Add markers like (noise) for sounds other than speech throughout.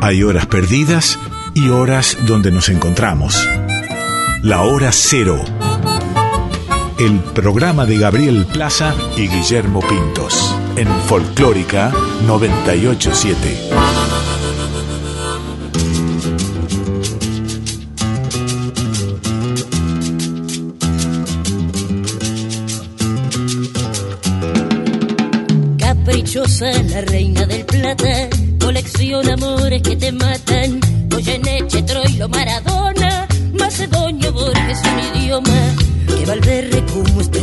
Hay horas perdidas y horas donde nos encontramos. La hora cero. El programa de Gabriel Plaza y Guillermo Pintos en Folclórica 987. Caprichosa la reina como este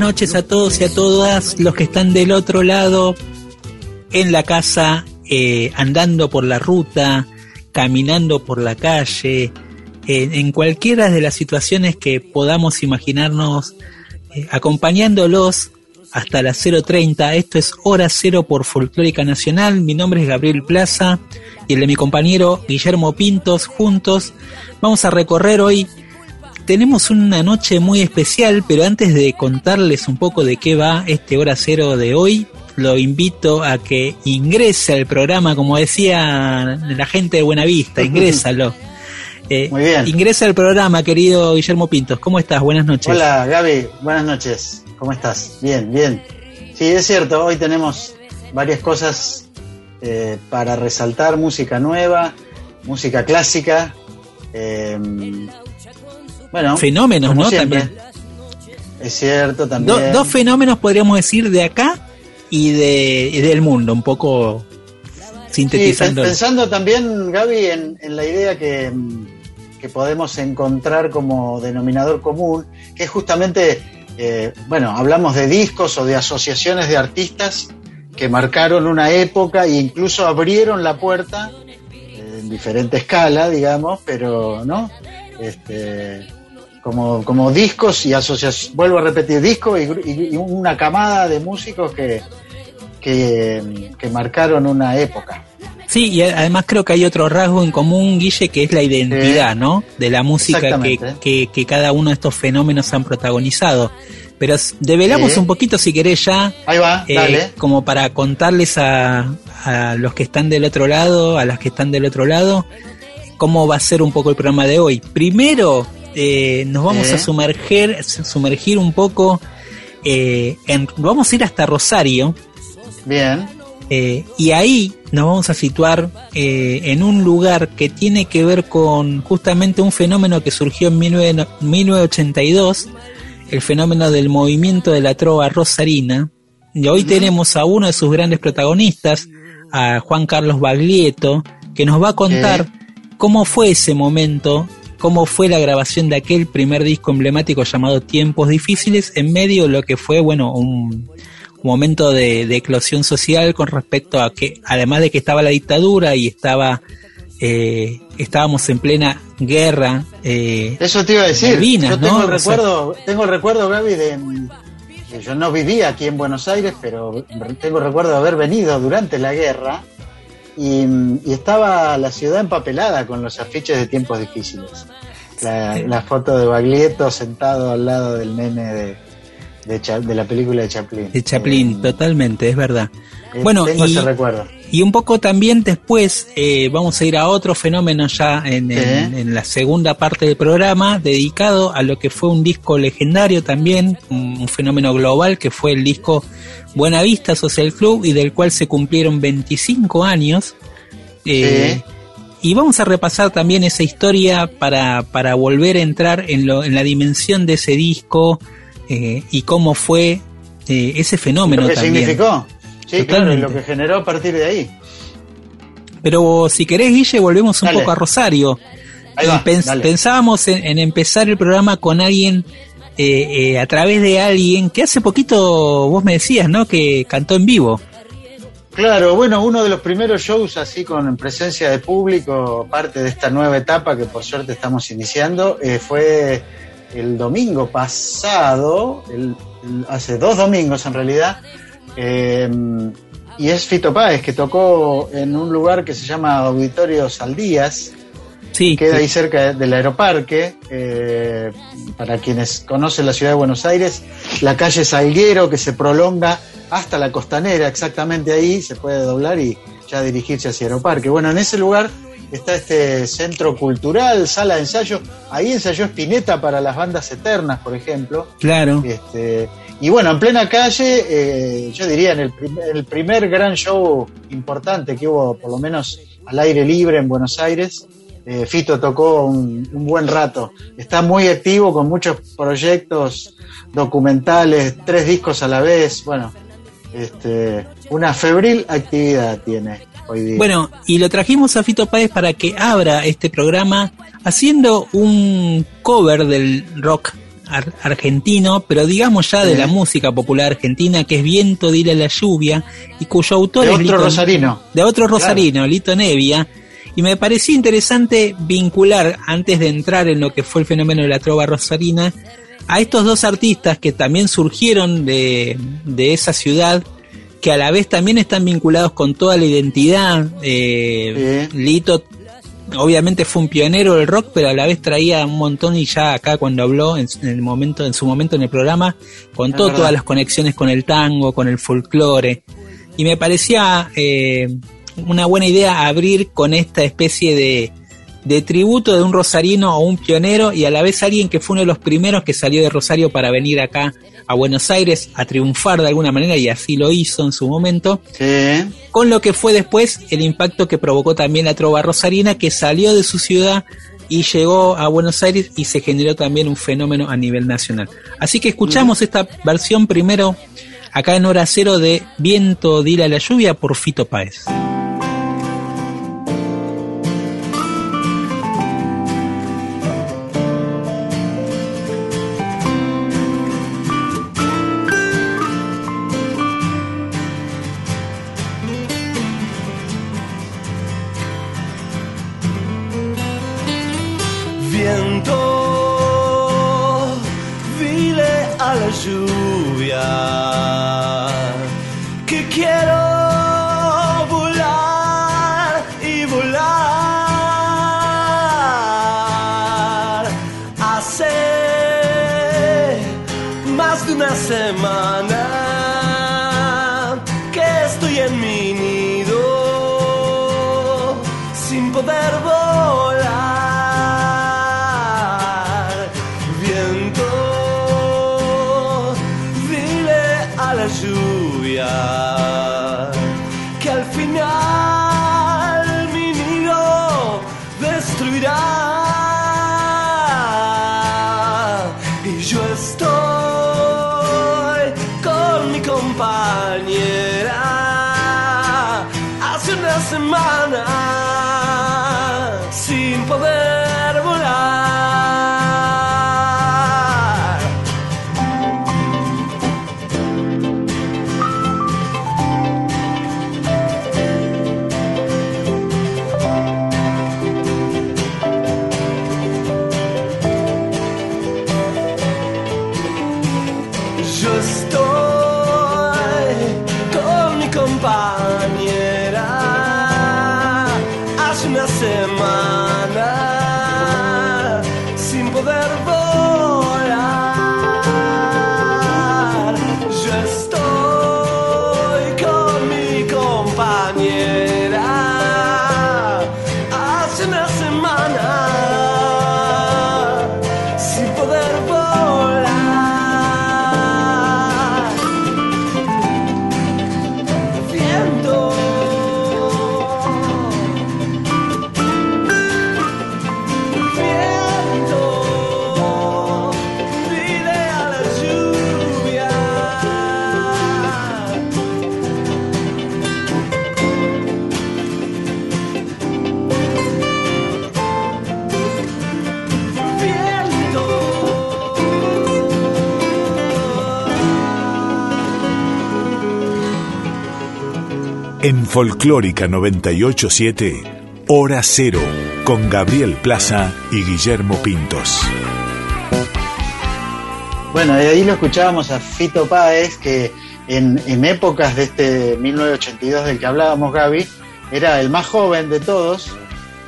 noches a todos y a todas los que están del otro lado, en la casa, eh, andando por la ruta, caminando por la calle, en cualquiera de las situaciones que podamos imaginarnos, eh, acompañándolos hasta las 0.30. Esto es Hora Cero por Folclórica Nacional. Mi nombre es Gabriel Plaza y el de mi compañero Guillermo Pintos. Juntos vamos a recorrer hoy. Tenemos una noche muy especial, pero antes de contarles un poco de qué va este Hora Cero de hoy, lo invito a que ingrese al programa, como decía la gente de Buenavista, (laughs) ingrésalo. Eh, muy bien. Ingresa al programa, querido Guillermo Pintos. ¿Cómo estás? Buenas noches. Hola, Gaby. Buenas noches. ¿Cómo estás? Bien, bien. Sí, es cierto, hoy tenemos varias cosas eh, para resaltar, música nueva, música clásica. Em, bueno, fenómenos, ¿no? También. Es cierto, también. dos fenómenos podríamos decir de acá y, de, del mundo, un poco sintetizando. pensando también, Gaby, en, la idea que, que podemos encontrar como denominador común, que es justamente eh, bueno, hablamos de discos o de asociaciones de artistas que marcaron una época e incluso abrieron la puerta eh, en diferente escala, digamos, pero, ¿no? Este, como, como discos y asociaciones, vuelvo a repetir, discos y, una camada de músicos que, que, que marcaron una época. Sí, y además creo que hay otro rasgo en común, Guille, que es la identidad, ¿no? De la música que, que, cada uno de estos fenómenos han protagonizado. Pero develamos un poquito, si querés, ya. Ahí va, eh, Como para contarles a, a los que están del otro lado, a las que están del otro lado, cómo va a ser un poco el programa de hoy. Primero, eh, nos vamos a sumergir, sumergir un poco. Eh, en, vamos a ir hasta Rosario. Bien eh, y ahí nos vamos a situar eh, en un lugar que tiene que ver con justamente un fenómeno que surgió en 1982, el fenómeno del movimiento de la trova rosarina. Y hoy tenemos a uno de sus grandes protagonistas, a Juan Carlos Baglietto, que nos va a contar cómo fue ese momento, cómo fue la grabación de aquel primer disco emblemático llamado Tiempos Difíciles, en medio de lo que fue, bueno, un, momento de, eclosión social con respecto a que, además de que estaba la dictadura y estaba eh, estábamos en plena guerra. Eh, Eso te iba a decir. yo tengo el recuerdo, tengo el recuerdo, Gaby, de yo no vivía aquí en Buenos Aires, pero tengo el recuerdo de haber venido durante la guerra y, estaba la ciudad empapelada con los afiches de tiempos difíciles. La, la foto de Baglietto sentado al lado del nene de, de, la película de Chaplin. De Chaplin, eh, totalmente, es verdad. Eh, bueno, tengo y, ese recuerdo. Y un poco también después eh, vamos a ir a otro fenómeno ya en, la segunda parte del programa, dedicado a lo que fue un disco legendario también, un, fenómeno global que fue el disco Buena Vista Social Club y del cual se cumplieron 25 años. Y vamos a repasar también esa historia para, para volver a entrar en, lo, en la dimensión de ese disco, eh, y cómo fue eh, ese fenómeno lo que también. significó, sí, claro, y lo que generó a partir de ahí. Pero si querés, Guille, volvemos un poco a Rosario. pensábamos en, empezar el programa con alguien, eh, a través de alguien que hace poquito vos me decías, ¿no? Que cantó en vivo. Claro, bueno, uno de los primeros shows así con presencia de público, parte de esta nueva etapa que por suerte estamos iniciando, eh, fue el domingo pasado, hace dos domingos en realidad, eh, y es Fito Páez que tocó en un lugar que se llama Auditorio Saldías, Sí, queda ahí cerca del aeroparque. Eh, para quienes conocen la ciudad de Buenos Aires, la calle Salguero que se prolonga hasta la costanera, exactamente ahí se puede doblar y ya dirigirse hacia Aeroparque. Bueno, en ese lugar está este centro cultural, sala de ensayo. Ahí ensayó Spinetta para las bandas eternas, por ejemplo. Claro. Este, y bueno, en plena calle, eh, yo diría en el, primer gran show importante que hubo, por lo menos al aire libre en Buenos Aires, eh, Fito tocó un, un, buen rato. Está muy activo con muchos proyectos documentales, tres discos a la vez. Bueno, este, una febril actividad tiene hoy día. Bueno, y lo trajimos a Fito Páez para que abra este programa haciendo un cover del rock ar argentino, pero digamos ya de la música popular argentina, que es Viento, Dile la Lluvia, y cuyo autor de es otro Lito, rosarino. De otro rosarino. Lito Nevia. Y me pareció interesante vincular, antes de entrar en lo que fue el fenómeno de la trova rosarina, a estos dos artistas que también surgieron de, de esa ciudad, que a la vez también están vinculados con toda la identidad. Eh. Lito obviamente fue un pionero del rock, pero a la vez traía un montón y ya acá cuando habló en, en el momento, en su momento en el programa, contó todas las conexiones con el tango, con el folclore. Y me parecía eh, una buena idea abrir con esta especie de, de tributo de un rosarino o un pionero y a la vez alguien que fue uno de los primeros que salió de Rosario para venir acá a Buenos Aires a triunfar de alguna manera y así lo hizo en su momento. Sí. Con lo que fue después el impacto que provocó también la trova rosarina que salió de su ciudad y llegó a Buenos Aires y se generó también un fenómeno a nivel nacional. Así que escuchamos esta versión primero acá en hora cero de Viento Dila la lluvia por Fito Páez. Folclórica 987, Hora Cero, con Gabriel Plaza y Guillermo Pintos. Bueno, y ahí lo escuchábamos a Fito Páez, que en, en épocas de este 1982 del que hablábamos, Gaby, era el más joven de todos,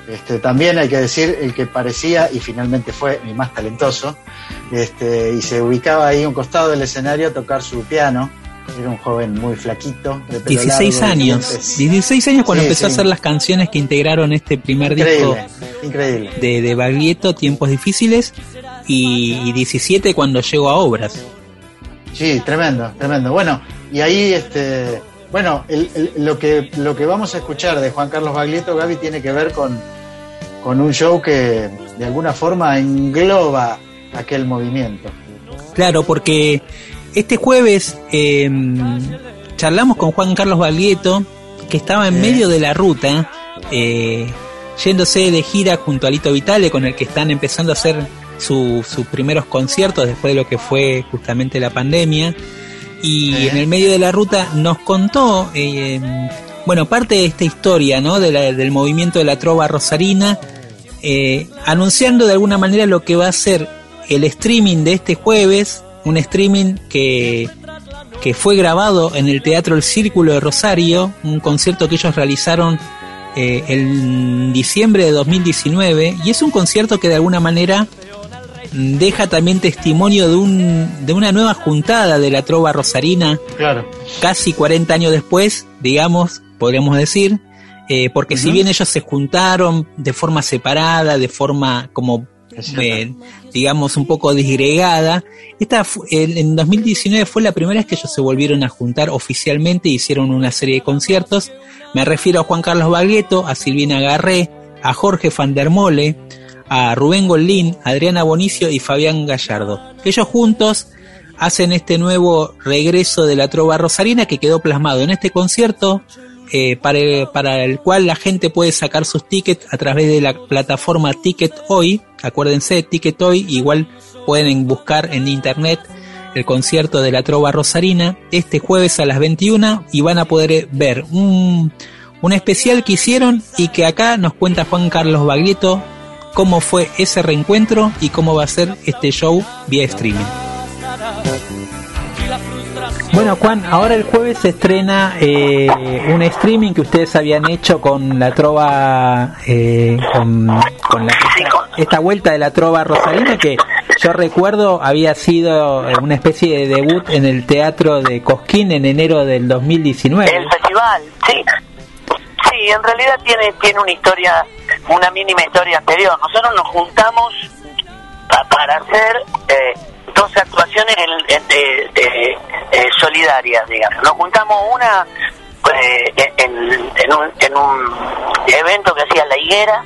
este, también hay que decir el que parecía y finalmente fue el más talentoso, este, y se ubicaba ahí a un costado del escenario a tocar su piano. Era un joven muy flaquito. De 16 años. 16 años cuando empezó a hacer las canciones que integraron este primer disco increíble. De, de Baglietto, Tiempos Difíciles, y, 17 cuando llegó a Obras. Sí, tremendo, tremendo. Bueno, y ahí, este, bueno, lo, que, lo que vamos a escuchar de Juan Carlos Baglietto, Gaby, tiene que ver con, con un show que de alguna forma engloba aquel movimiento. Claro, porque este jueves em, charlamos con Juan Carlos Baglietto, que estaba en medio de la ruta, eh, yéndose de gira junto a Lito Vitale, con el que están empezando a hacer sus primeros conciertos después de lo que fue justamente la pandemia. Y en el medio de la ruta nos contó, eh, bueno, parte de esta historia, ¿no? del movimiento de la trova rosarina, eh, anunciando de alguna manera lo que va a ser el streaming de este jueves, un streaming que, que fue grabado en el Teatro El Círculo de Rosario, un concierto que ellos realizaron eh, en diciembre de 2019, y es un concierto que de alguna manera deja también testimonio de, un, de una nueva juntada de la trova rosarina, claro. casi 40 años después, digamos, podríamos decir, eh, porque si bien ellos se juntaron de forma separada, de forma como, eh, digamos, un poco disgregada, esta en 2019 fue la primera vez que ellos se volvieron a juntar oficialmente e hicieron una serie de conciertos. Me refiero a Juan Carlos Bagueto, a Silvina Garré, a Jorge Van der Mole, a Rubén Goldín, Adriana Bonicio y Fabián Gallardo. Ellos juntos hacen este nuevo regreso de la trova rosarina que quedó plasmado en este concierto eh, para, el, cual la gente puede sacar sus tickets a través de la plataforma Ticket Hoy. Acuérdense, Ticket Hoy, igual pueden buscar en internet el concierto de la trova rosarina este jueves a las 21 y van a poder ver un, un especial que hicieron y que acá nos cuenta Juan Carlos Baglietto cómo fue ese reencuentro y cómo va a ser este show vía streaming. Bueno, Juan, ahora el jueves se estrena eh, un streaming que ustedes habían hecho con la trova, eh, con, esta, vuelta de la trova rosarina que yo recuerdo había sido una especie de debut en el teatro de Cosquín en enero del 2019. El festival, sí. Sí, en realidad tiene, tiene una historia una mínima historia anterior. Nosotros nos juntamos para hacer eh, dos actuaciones eh, solidarias, digamos. Nos juntamos una eh, en, un, en un evento que hacía La Higuera,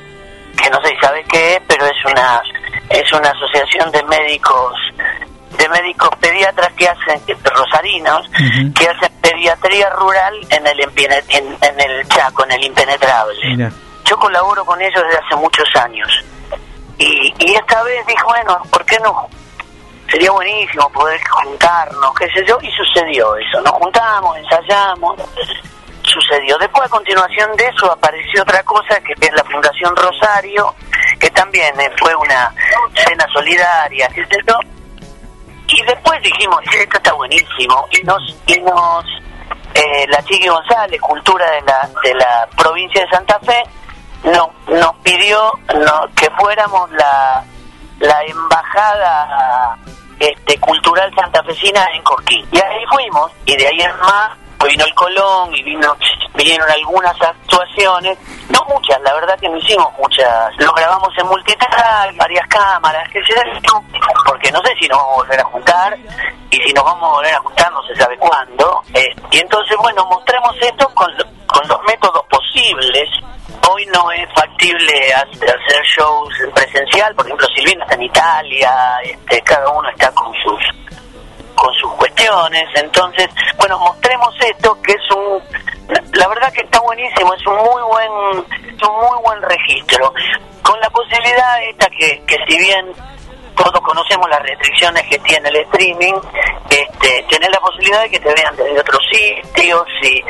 que no sé si sabes qué es, pero es una es una asociación de médicos de médicos pediatras que hacen rosarinos que hacen pediatría rural en el en, en el Chaco en el impenetrable yo colaboro con ellos desde hace muchos años. Y, y esta vez dije, bueno, ¿por qué no? Sería buenísimo poder juntarnos, qué sé yo, y sucedió eso. Nos juntamos, ensayamos, sucedió. Después, a continuación de eso, apareció otra cosa, que es la Fundación Rosario, que también eh, fue una cena solidaria, qué sé yo. Y después dijimos, esto está buenísimo, y nos, y nos eh, la Chiqui González, Cultura de la, de la provincia de Santa Fe, no, nos pidió que fuéramos la, la embajada este, cultural santafesina en Cosquín. Y ahí fuimos, y de ahí en más vino el Colón y vino vinieron algunas actuaciones, no muchas, la verdad que no hicimos muchas. Lo grabamos en multitrack, varias cámaras, que porque no sé si nos vamos a volver a juntar y si nos vamos a volver a juntar no se sabe cuándo. Eh, y entonces, bueno, mostremos esto con, con los métodos hoy no es factible hacer shows en presencial, por ejemplo Silvina está en Italia, este, cada uno está con sus con sus cuestiones, entonces, bueno, mostremos esto que es un la verdad que está buenísimo, es un muy buen un muy buen registro, con la posibilidad esta que, que si bien todos conocemos las restricciones que tiene el streaming, este, tener la posibilidad de que te vean desde otros sitios y,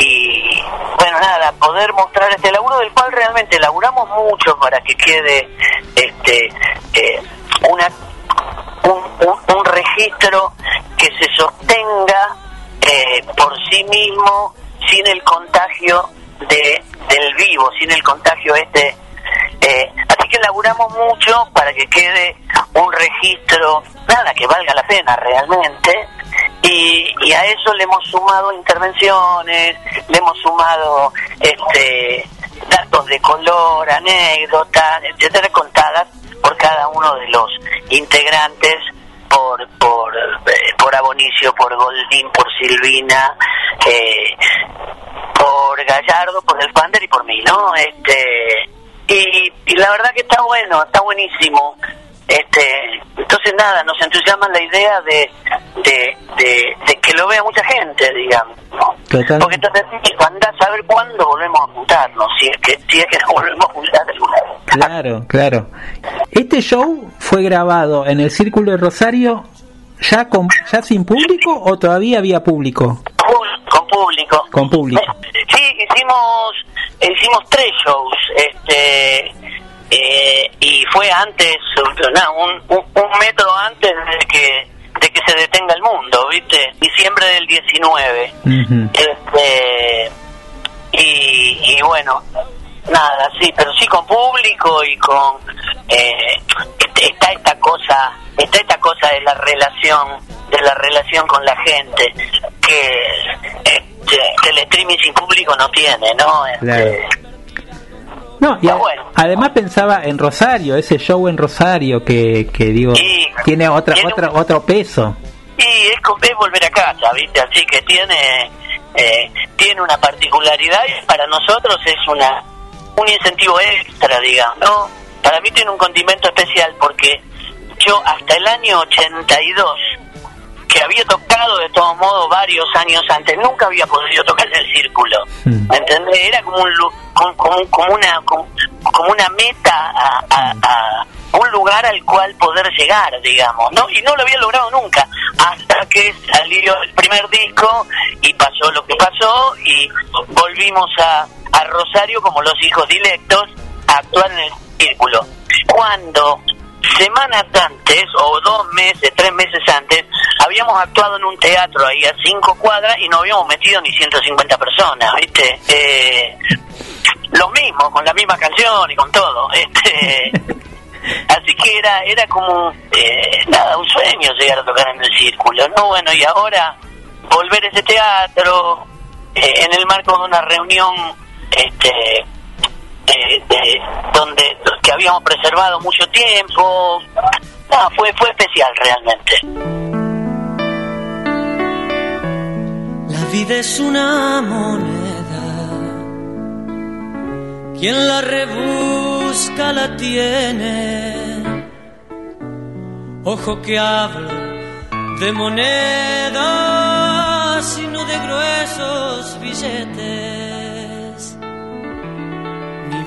y bueno, nada, poder mostrar este laburo del cual realmente laburamos mucho para que quede este eh, una un, un, registro que se sostenga eh, por sí mismo sin el contagio de del vivo, sin el contagio este. Eh, así que laburamos mucho para que quede un registro, nada, que valga la pena realmente. Y, a eso le hemos sumado intervenciones, le hemos sumado este datos de color, anécdotas, etcétera, contadas por cada uno de los integrantes por por eh, por Abonicio, por Goldín, por Silvina, eh, por Gallardo, por El Pander y por mí, ¿no? Este y, y la verdad que está bueno, está buenísimo. Este, entonces nada, nos entusiasma la idea de, de, de, de que lo vea mucha gente, digamos. ¿no? Total. Porque entonces anda a saber cuándo volvemos a juntarnos, si es que, si es que nos volvemos a juntar alguna vez. Claro, claro. Este show fue grabado en el Círculo de Rosario ya con ya sin público o todavía había público? Con público. Con público. Sí, hicimos hicimos tres shows, este eh, y fue antes, nada, un, un, un metro antes de que de que se detenga el mundo, ¿viste? Diciembre del 19. Ujú. Este y, y bueno, nada, sí, pero sí con público y con eh, está esta cosa, está esta cosa de la relación, de la relación con la gente que este, que el streaming sin público no tiene, ¿no? Este, Claro. No, y a- bueno. además pensaba en Rosario, ese show en Rosario que, que digo, Sí. tiene otra, Tiene otra, un- otro peso. Y es volver a casa, ¿viste? Así que tiene eh, tiene una particularidad y para nosotros es una un incentivo extra, digamos, ¿no? Para mí tiene un condimento especial porque yo hasta el año 82, que había tocado de todos modos varios años antes, nunca había podido tocar en el círculo. Mm. ¿Me entendés? Era como un como, como una como, como una meta a, a- a un lugar al cual poder llegar, digamos, ¿no? Y no lo había logrado nunca, hasta que salió el primer disco y pasó lo que pasó y volvimos a, a Rosario como los hijos directos a actuar en el círculo. Cuando semanas antes, o dos meses, tres meses antes, habíamos actuado en un teatro ahí a cinco cuadras y no habíamos metido ni 150 personas, ¿viste? Eh, lo mismo, con la misma canción y con todo. (laughs) Este, así que era era como, eh, nada, un sueño llegar a tocar en el círculo, ¿no? Bueno, y ahora volver a ese teatro eh, en el marco de una reunión este eh, de- donde que habíamos preservado mucho tiempo no, fue fue especial realmente La vida es una moneda. Quien la rebusca la tiene. Ojo que habla de monedas y no de gruesos billetes.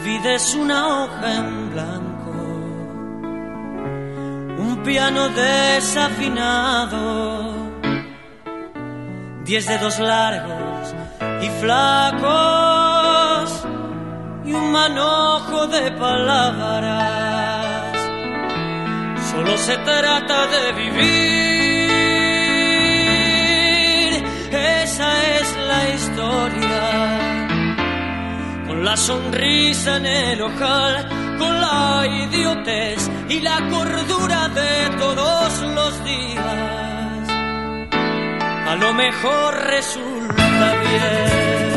Mi vida es una hoja en blanco. Un piano desafinado diez dedos largos y flacos y un manojo de palabras. Solo se trata de vivir, esa es la historia. Con la sonrisa en el ojal, con la idiotez y la cordura de todos los días. A lo mejor resulta bien.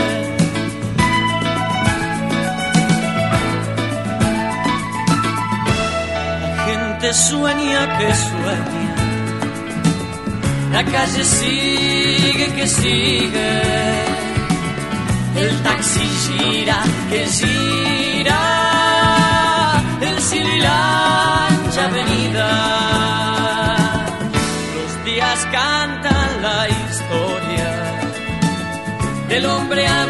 La gente sueña que sueña, la calle sigue que sigue, el taxi gira que gira, el Sililancha avenida. Los días cantan la historia del hombre al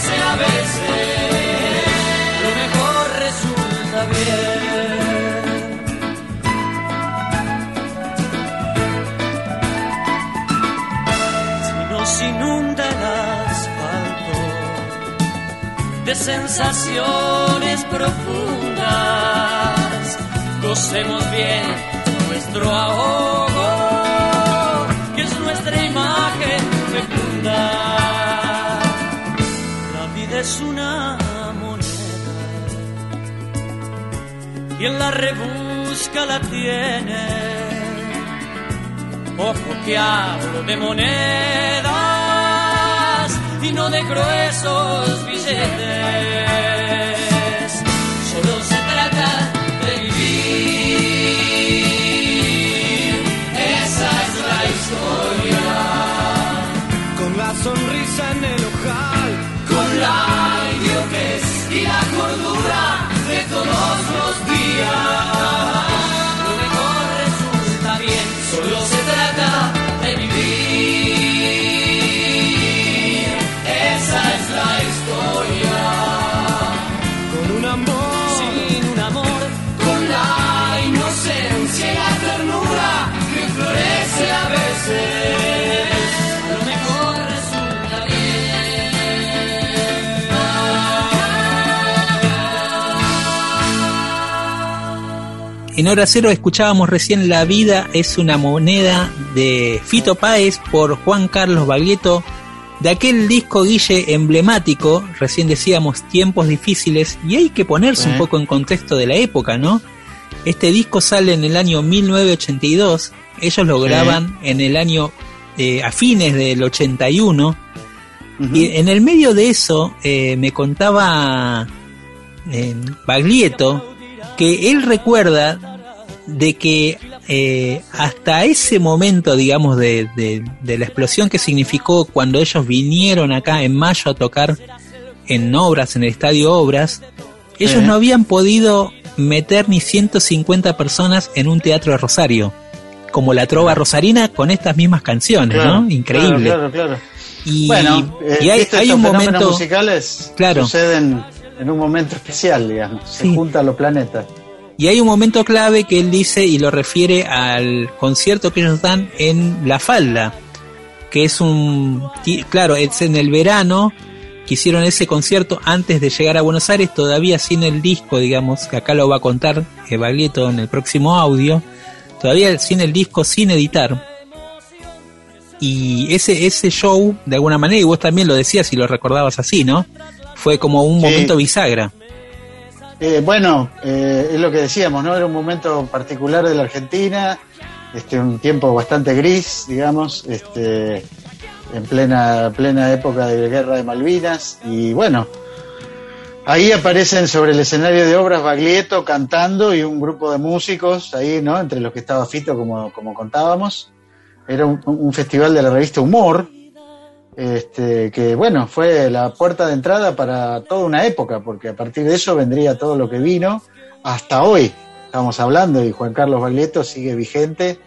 veces, a veces, lo mejor resulta bien. Si nos inunda el asfalto de sensaciones profundas, gocemos bien nuestro ahora. Es una moneda, quien la rebusca la tiene. Ojo que hablo de monedas y no de gruesos billetes. Solo se trata de vivir. Esa es la historia. Con la sonrisa en el y la cordura de todos los días. Lo mejor resulta bien, solo se trata de vivir. Esa es la historia. con un amor, Sin un amor, con la inocencia y la ternura que florece a veces. En Hora Cero escuchábamos recién La vida es una moneda de Fito Páez por Juan Carlos Baglietto, de aquel disco Guille emblemático, recién decíamos tiempos difíciles, y hay que ponerse un Sí. poco en contexto de la época, ¿no? Este disco sale en el año 1982, ellos lo Sí. graban en el año eh, a fines del 81, Ujú. y en el medio de eso eh, me contaba eh, Baglietto que él recuerda de que eh, hasta ese momento, digamos, de, de- de la explosión que significó cuando ellos vinieron acá en mayo a tocar en Obras, en el Estadio Obras, ellos no habían podido meter ni 150 personas en un teatro de Rosario, como la trova rosarina con estas mismas canciones, Claro, ¿no? Increíble. Claro, claro. Y, bueno, eh, y hay, viste, hay estos un momento... musicales Claro. suceden en un momento especial, digamos. Se Sí. juntan los planetas. Y hay un momento clave que él dice y lo refiere al concierto que ellos dan en La Falda, que es un, claro, es en el verano, que hicieron ese concierto antes de llegar a Buenos Aires, todavía sin el disco, digamos, que acá lo va a contar eh, Baglietto en el próximo audio, todavía sin el disco, sin editar. Y ese, ese show, de alguna manera, y vos también lo decías y lo recordabas así, ¿no? Fue como un Sí. momento bisagra. Eh, bueno, eh, es lo que decíamos, ¿no? Era un momento particular de la Argentina, este, un tiempo bastante gris, digamos, este, en plena, plena época de guerra de Malvinas, y bueno, ahí aparecen sobre el escenario de obras Baglietto cantando y un grupo de músicos ahí, ¿no? Entre los que estaba Fito, como, como contábamos. Era un, un festival de la revista Humor, este, que bueno, fue la puerta de entrada para toda una época, porque a partir de eso vendría todo lo que vino hasta hoy. Estamos hablando y Juan Carlos Baglietto sigue vigente,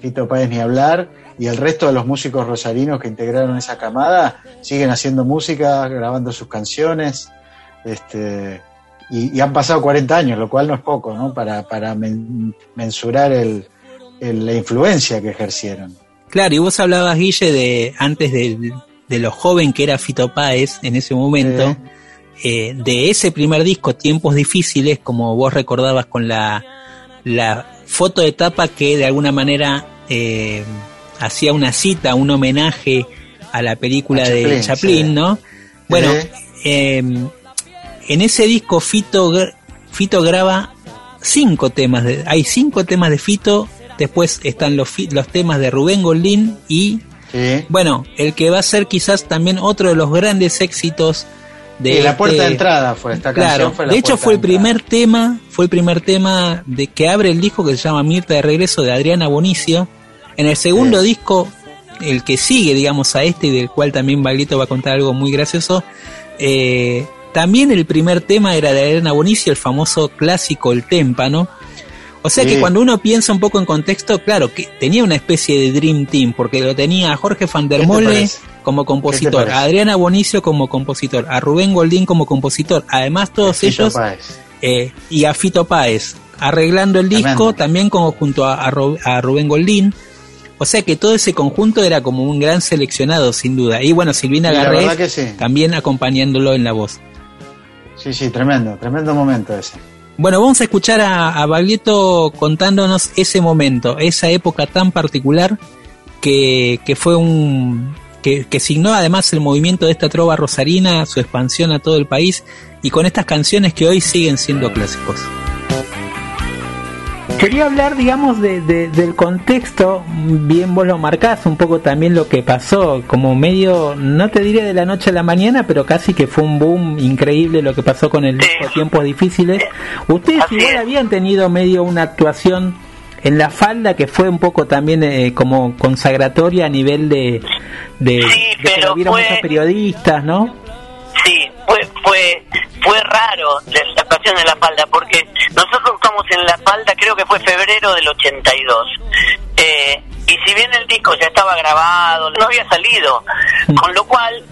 Fito Páez ni hablar, y el resto de los músicos rosarinos que integraron esa camada siguen haciendo música, grabando sus canciones, este, y, han pasado 40 años, lo cual no es poco, ¿no? Para, para men- mensurar el- el- la influencia que ejercieron. Claro, y vos hablabas, Guille, de antes de, de lo joven que era Fito Páez en ese momento, eh, de ese primer disco, Tiempos Difíciles, como vos recordabas con la, la foto de tapa que de alguna manera eh, hacía una cita, un homenaje a la película A de Chaplin, sí. ¿no? Bueno, eh, en ese disco Fito, Fito graba cinco temas, de, hay cinco temas de Fito, después están los, los temas de Rubén Goldín y Sí. bueno, el que va a ser quizás también otro de los grandes éxitos de Sí, la puerta este- de entrada fue esta Claro, canción. Fue la de hecho puerta fue el entrada. primer tema, fue el primer tema de que abre el disco que se llama Mirta de regreso de Adriana Bonicio. En el segundo Sí. disco, el que sigue, digamos, a este y del cual también Baglietto va a contar algo muy gracioso, eh, también el primer tema era de Adriana Bonicio, el famoso clásico El Témpano. O sea Sí. que cuando uno piensa un poco en contexto, claro, que tenía una especie de Dream Team, porque lo tenía a Jorge van der ¿Qué te Molle parece? como compositor, a Adriana Bonicio como compositor, a Rubén Goldín como compositor, además todos Fito ellos eh, y a Fito Páez, arreglando el disco Tremendo. también como junto a, a Ru- a Rubén Goldín. O sea que todo ese conjunto era como un gran seleccionado, sin duda. Y bueno, Silvina Garré sí. también acompañándolo en la voz. Sí, sí, tremendo, tremendo momento ese. Bueno, vamos a escuchar a, a Baglietto contándonos ese momento, esa época tan particular que, que fue un, que, que signó además el movimiento de esta trova rosarina, su expansión a todo el país y con estas canciones que hoy siguen siendo clásicos. Quería hablar, digamos, de, de- del contexto, bien vos lo marcás, un poco también lo que pasó, como medio, no te diré de la noche a la mañana, pero casi que fue un boom increíble lo que pasó con el disco Tiempos Difíciles. Ustedes Así igual es. habían tenido medio una actuación en la falda que fue un poco también eh, como consagratoria a nivel de, de, Sí, de que lo vieron fue- muchos periodistas, ¿no? Sí, fue, fue, fue raro de la actuación en la falda, porque nosotros estamos en la falda, creo que fue febrero del 82. Eh, y si bien el disco ya estaba grabado, no había salido, con lo cual,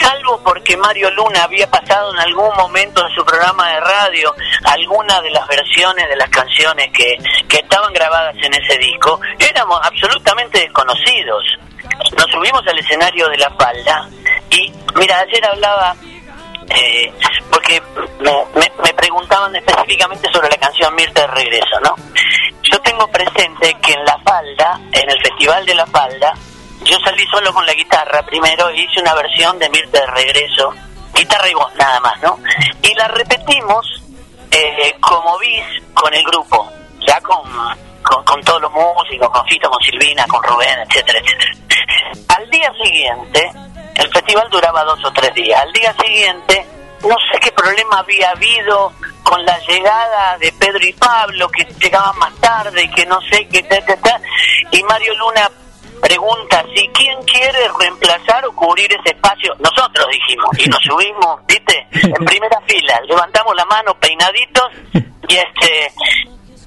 salvo porque Mario Luna había pasado en algún momento en su programa de radio alguna de las versiones de las canciones que, que estaban grabadas en ese disco, éramos absolutamente desconocidos. Nos subimos al escenario de la falda y, mira, ayer hablaba eh, porque me, me- me preguntaban específicamente sobre la canción Mirta de Regreso, ¿no? Yo tengo presente que en La Falda, en el Festival de La Falda, yo salí solo con la guitarra primero e hice una versión de Mirta de Regreso, guitarra y voz nada más, ¿no? Y la repetimos eh, como bis con el grupo, ya con, con, con todos los músicos, con Fito, con Silvina, con Rubén, etcétera, etcétera. Al día siguiente, el festival duraba dos o tres días. Al día siguiente, no sé qué problema había habido con la llegada de Pedro y Pablo, que llegaban más tarde y que no sé qué, ta, ta, ta. y Mario Luna pregunta si quién quiere reemplazar o cubrir ese espacio. Nosotros dijimos, y nos subimos, viste, en primera fila, levantamos la mano peinaditos y este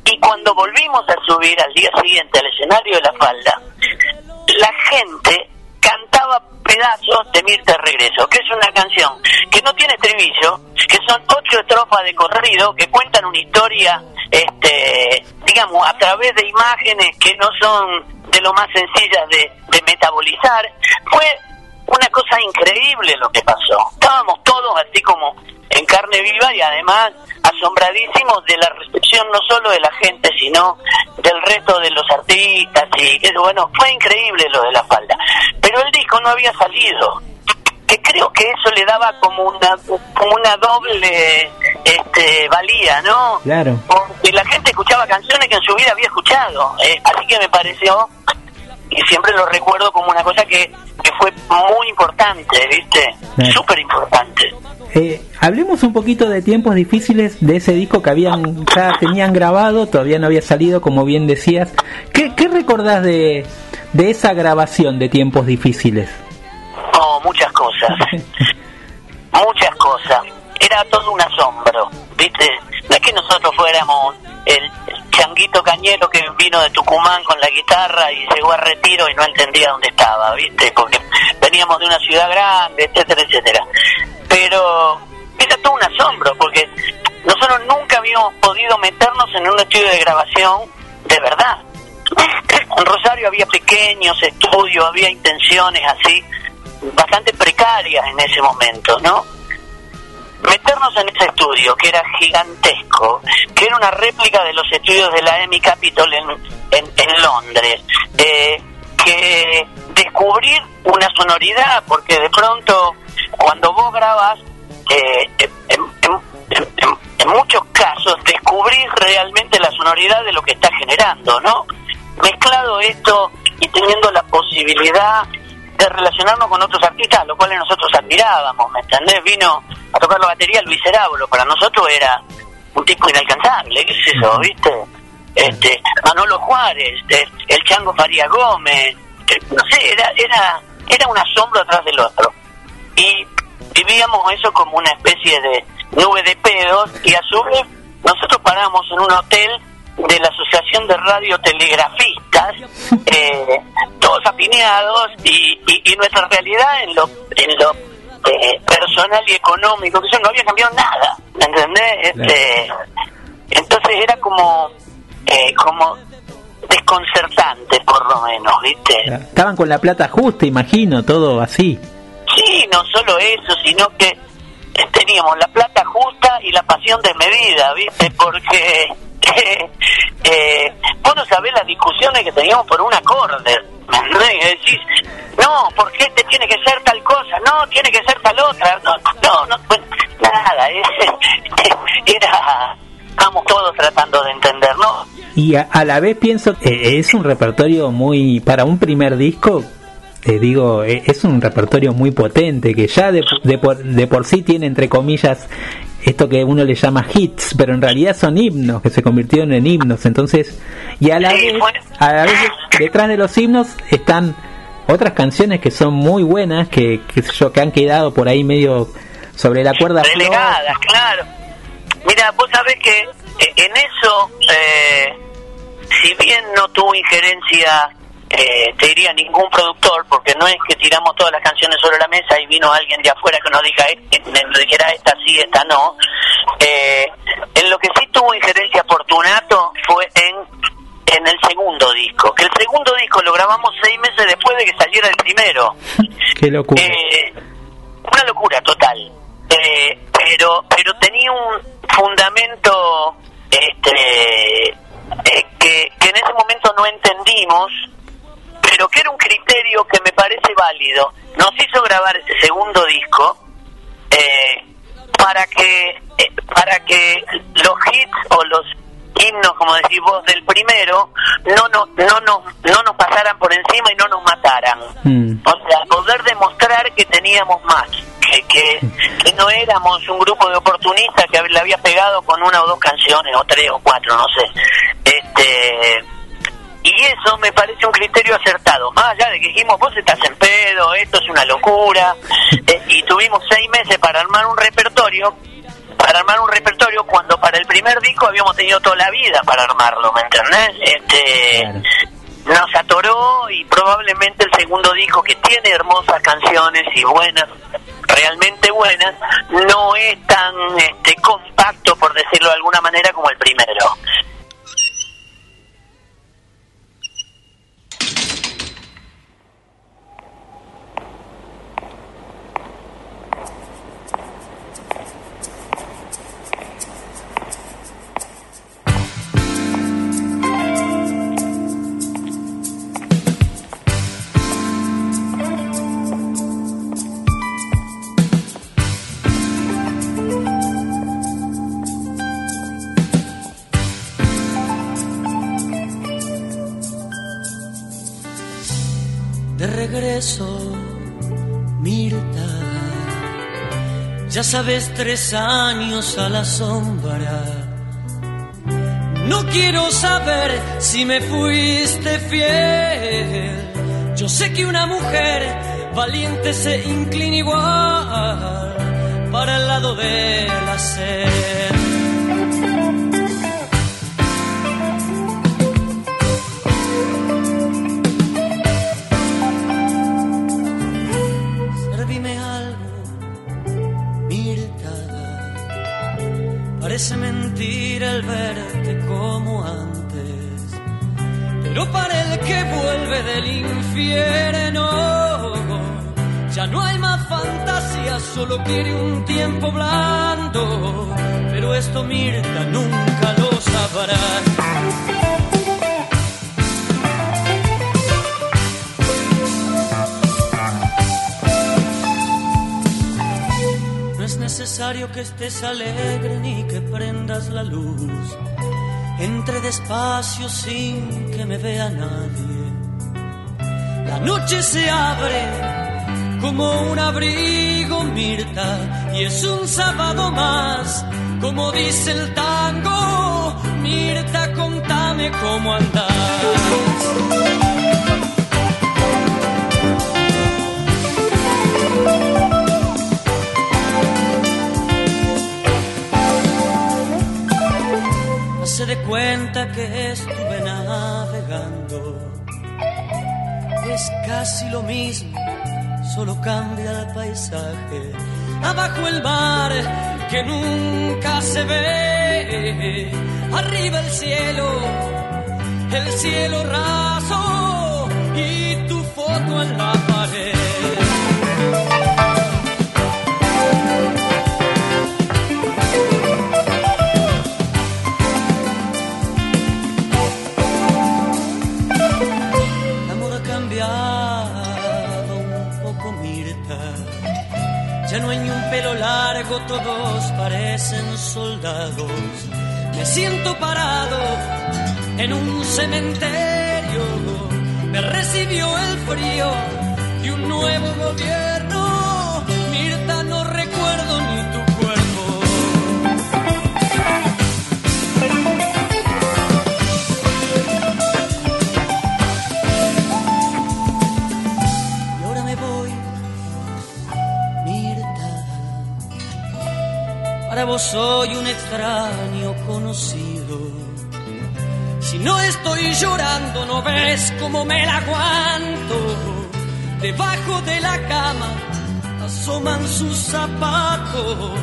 y cuando volvimos a subir al día siguiente al escenario de la falda, la gente cantaba pedazos de Mirta Regreso, que es una canción que no tiene estribillo, que son ocho estrofas de corrido que cuentan una historia, este, digamos, a través de imágenes que no son de lo más sencillas de, de metabolizar. Fue una cosa increíble lo que pasó. Estábamos todos así como en carne viva y además asombradísimos de la recepción no solo de la gente, sino del resto de los artistas y eso, bueno, fue increíble lo de la falda. Pero el disco no había salido. Que creo que eso le daba como una como una doble este valía, ¿no? Claro. Porque la gente escuchaba canciones que en su vida había escuchado. eh, así que me pareció y siempre lo recuerdo como una cosa que, que fue muy importante, ¿viste? Claro. Súper importante. Eh, hablemos un poquito de tiempos difíciles de ese disco que habían ya tenían grabado, todavía no había salido, como bien decías. ¿Qué, qué recordás de, de esa grabación de tiempos difíciles? Oh, muchas cosas. (laughs) muchas cosas. Era todo un asombro, ¿viste? No es que nosotros fuéramos el changuito cañero que vino de Tucumán con la guitarra y llegó a retiro y no entendía dónde estaba, ¿viste? Porque veníamos de una ciudad grande, etcétera, etcétera. Pero era todo un asombro porque nosotros nunca habíamos podido meternos en un estudio de grabación de verdad. En Rosario había pequeños estudios, había intenciones así, bastante precarias en ese momento, ¿no? Meternos en ese estudio, que era gigantesco, que era una réplica de los estudios de la EMI Capitol en, en, en Londres, eh, que descubrir una sonoridad, porque de pronto cuando vos grabas, eh, en, en- muchos casos descubrís realmente la sonoridad de lo que está generando, ¿no? Mezclado esto y teniendo la posibilidad de relacionarnos con otros artistas, a los cuales nosotros admirábamos, ¿me entendés? Vino a tocar la batería Luis Herábulo, para nosotros era un tipo inalcanzable, qué sé yo, ¿viste? Este, Manolo Juárez, eh, el Chango Faría Gómez, no sé, era, era, era un asombro atrás del otro. Y vivíamos eso como una especie de nube de pedos y a su vez nosotros paramos en un hotel de la Asociación de Radiotelegrafistas, eh, todos apiñados y, y, y nuestra realidad en lo, en lo eh, personal y económico, que no había cambiado nada, ¿me entendés? Este, entonces era como, eh, como desconcertante por lo menos, ¿viste? Estaban con la plata justa, imagino, todo así. Sí, no solo eso, sino que teníamos la plata justa y la pasión desmedida, ¿viste? Porque eh, vos no sabés las discusiones que teníamos por un acorde. Y decís, no, ¿por qué te tiene que ser tal cosa? No, tiene que ser tal otra. No, no, no nada. (laughs) era, estamos todos tratando de entender, ¿no? Y a, a la vez pienso que es un repertorio muy, para un primer disco, te digo, e- es un repertorio muy potente que ya de, de, por, de por sí tiene entre comillas esto que uno le llama hits, pero en realidad son himnos que se convirtieron en himnos. Entonces, y a la vez, a la vez detrás de los himnos están otras canciones que son muy buenas, que, que, sé yo, que han quedado por ahí medio sobre la cuerda. Relegadas, claro. Mira, vos sabés que eh, en eso, eh, si bien no tuvo injerencia, eh, te diría ningún productor, porque no es que tiramos todas las canciones sobre la mesa y vino alguien de afuera que nos, diga, eh, nos dijera esta sí, esta no. Eh, en lo que sí tuvo injerencia Fortunato fue en, en el segundo disco, que el segundo disco lo grabamos seis meses después de que saliera el primero. (laughs) Qué locura. Eh, una locura total. Eh, pero pero tenía un fundamento este que, que en ese momento no entendimos, pero que era un criterio que me parece válido. Nos hizo grabar ese segundo disco eh, para que eh, para que los hits o los himnos, como decís vos, del primero no nos no nos no nos pasaran por encima y no nos mataran. Mm. O sea, poder demostrar que teníamos más, que, que, que no éramos un grupo de oportunistas que le había pegado con una o dos canciones, o tres o cuatro, no sé. Este y eso me parece un criterio acertado, más allá de que dijimos, vos estás en pedo, esto es una locura, (laughs) eh, y tuvimos seis meses para armar un repertorio, para armar un repertorio cuando para el primer disco habíamos tenido toda la vida para armarlo, ¿me entendés? Este, nos atoró y probablemente el segundo disco que tiene hermosas canciones y buenas realmente buenas no es tan este compacto por decirlo de alguna manera como el primero regreso, Ya sabes, tres años a la sombra. No quiero saber si me fuiste fiel. Yo sé que una mujer valiente se inclina igual para el lado de la sed. Solo quiere un tiempo blando. Pero esto Mirta nunca lo sabrá. No es necesario que estés alegre ni que prendas la luz. Entre despacio sin que me vea nadie. La noche se abre como un abrigo, Mirta, y es un sábado más, como dice el tango. Mirta, contame cómo andas. se dé cuenta que estuve navegando. Es casi lo mismo, solo cambia el paisaje. Abajo el mar que nunca se ve. Arriba el cielo, el cielo raso y tu foto en la todos parecen soldados. Me siento parado en un cementerio. Me recibió el frío y un nuevo gobierno. Soy un extraño conocido. Si no estoy llorando, no ves cómo me la aguanto. Debajo de la cama asoman sus zapatos.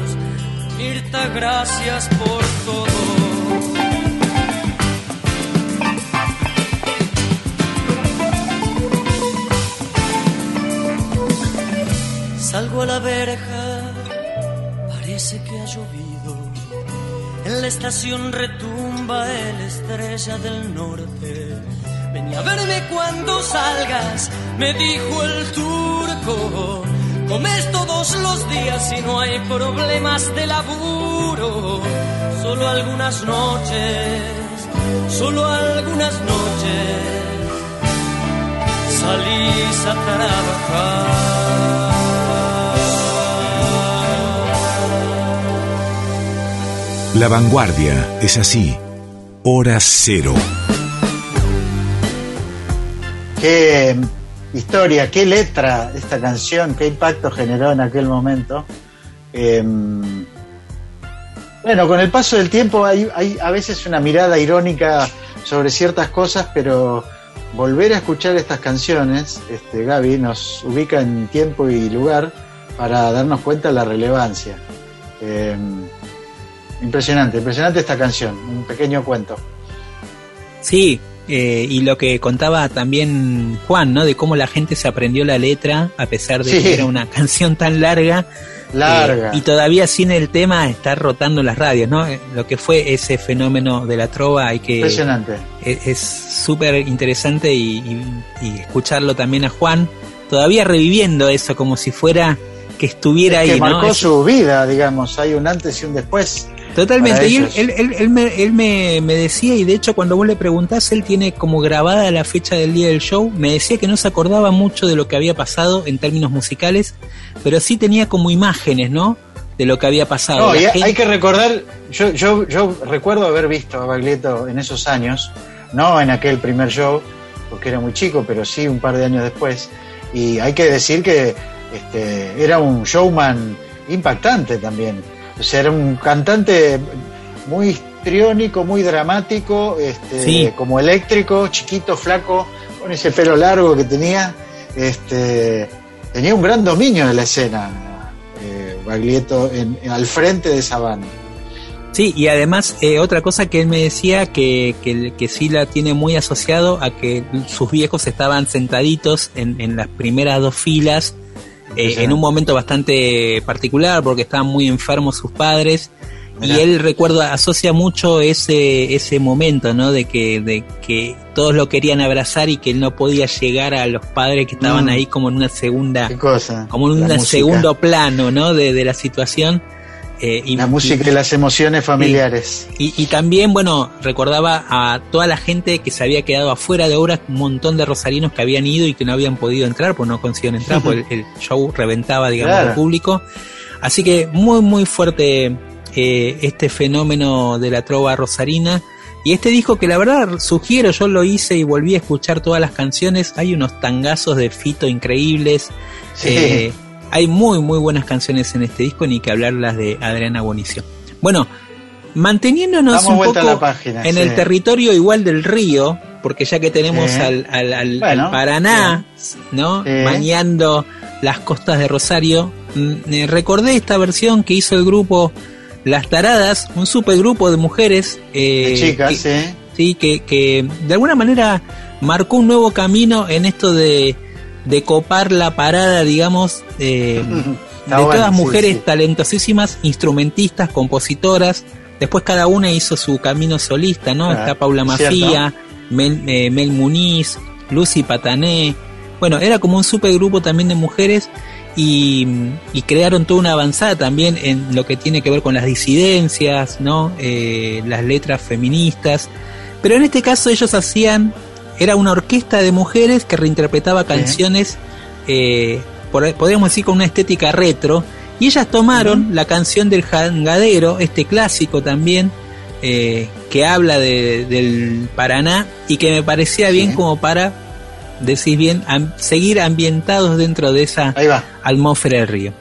Mirta, gracias por todo. Salgo a la verja, parece que ha llovido. En la estación retumba el estrella del norte. Ven a verme cuando salgas, me dijo el turco. Comes todos los días y no hay problemas de laburo. Solo algunas noches, solo algunas noches salís a trabajar. La vanguardia es así. Hora cero. Qué historia, qué letra esta canción, qué impacto generó en aquel momento. Eh, bueno, con el paso del tiempo hay, a veces una mirada irónica sobre ciertas cosas, pero volver a escuchar estas canciones, este, Gaby, nos ubica en tiempo y lugar para darnos cuenta de la relevancia. Eh, impresionante, impresionante esta canción, un pequeño cuento. Sí, eh, y lo que contaba también Juan, ¿no? De cómo la gente se aprendió la letra a pesar de Sí. que era una (laughs) canción tan larga. Larga. Eh, y todavía sin el tema está rotando las radios, ¿no? Eh, Lo que fue ese fenómeno de la trova hay que... Impresionante. Es súper interesante y, y- y escucharlo también a Juan, todavía reviviendo eso como si fuera que estuviera Es que ahí, ¿no? marcó Es- su vida, digamos, hay un antes y un después. Totalmente, y él, él, él- él me, él me, me decía, y de hecho cuando vos le preguntás, él tiene como grabada la fecha del día del show, me decía que no se acordaba mucho de lo que había pasado en términos musicales, pero sí tenía como imágenes, ¿no? De lo que había pasado. No, y gente- hay que recordar, yo, yo, yo recuerdo haber visto a Baglietto en esos años, no en aquel primer show, porque era muy chico, pero sí un par de años después, y hay que decir que este, era un showman impactante también, o sea, era un cantante muy histriónico, muy dramático, este, Sí. como eléctrico, chiquito, flaco, con ese pelo largo que tenía, este, tenía un gran dominio de la escena, eh, Baglietto en- al frente de esa banda. Sí, y además eh, otra cosa que él me decía que, que, que sí la tiene muy asociado a que sus viejos estaban sentaditos en, en las primeras dos filas eh, en un momento bastante particular porque estaban muy enfermos sus padres Mirá. y él recuerda asocia mucho ese ese momento no de que de que todos lo querían abrazar y que él no podía llegar a los padres que estaban Mm. ahí como en una segunda Qué cosa. como en un segundo plano no de, de la situación eh, y, La música y las emociones familiares. y, y también, bueno, recordaba a toda la gente que se había quedado afuera de obras, un montón de rosarinos que habían ido y que no habían podido entrar, pues no consiguieron entrar, porque el, el (laughs) show reventaba, digamos, Claro. al público. Así que muy, muy fuerte eh, este fenómeno de la trova rosarina. Y este disco que la verdad sugiero, yo lo hice y volví a escuchar todas las canciones, hay unos tangazos de Fito increíbles. Sí. Eh, hay muy, muy buenas canciones en este disco, ni que hablar las de Adriana Bonicio. Bueno, manteniéndonos Damos un poco la página, en sí. el territorio igual del río, porque ya que tenemos Sí. al, al, al- Bueno, al Paraná, ¿no? Bañando las costas de Rosario, mm, eh, recordé esta versión que hizo el grupo Las Taradas, un supergrupo de mujeres. eh, De chicas, que- sí, que, que de alguna manera marcó un nuevo camino en esto de, de copar la parada, digamos, eh, (laughs) de bueno, todas sí, mujeres sí. talentosísimas, instrumentistas, compositoras. Después cada una hizo su camino solista, ¿no? Está Paula. Mafía, Mel, eh, Mel Muniz, Lucy Patané. Bueno, era como un supergrupo también de mujeres y, crearon toda una avanzada también en lo que tiene que ver con las disidencias, ¿no? Eh, las letras feministas. Pero en este caso ellos hacían, era una orquesta de mujeres que reinterpretaba canciones, eh, podríamos decir con una estética retro, y ellas tomaron la canción del jangadero, este clásico también, eh, que habla de, del Paraná y que me parecía bien como para decís bien, seguir ambientados dentro de esa atmósfera del río.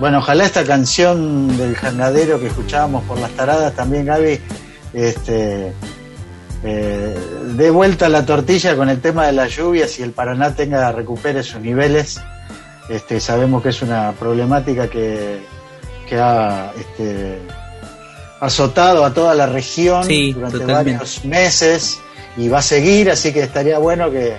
Bueno, ojalá esta canción del jangadero que escuchábamos por las taradas también, Gaby, este, eh, dé vuelta a la tortilla con el tema de las lluvias y el Paraná tenga, recupere sus niveles. Este, sabemos que es una problemática que, ha este, azotado a toda la región durante varios meses y va a seguir, así que estaría bueno que,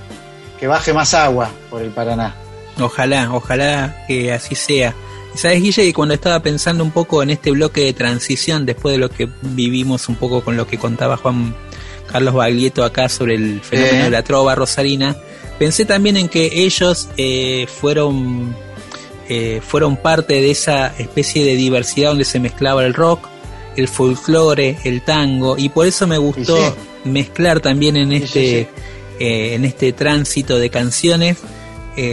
que baje más agua por el Paraná. Ojalá, ojalá que así sea. Sabes, Guille, que cuando estaba pensando un poco en este bloque de transición, después de lo que vivimos un poco con lo que contaba Juan Carlos Baglietto acá sobre el fenómeno de la trova rosarina, pensé también en que ellos eh, fueron, eh, fueron parte de esa especie de diversidad donde se mezclaba el rock, el folclore, el tango, y por eso me gustó mezclar también en este, eh, en este tránsito de canciones.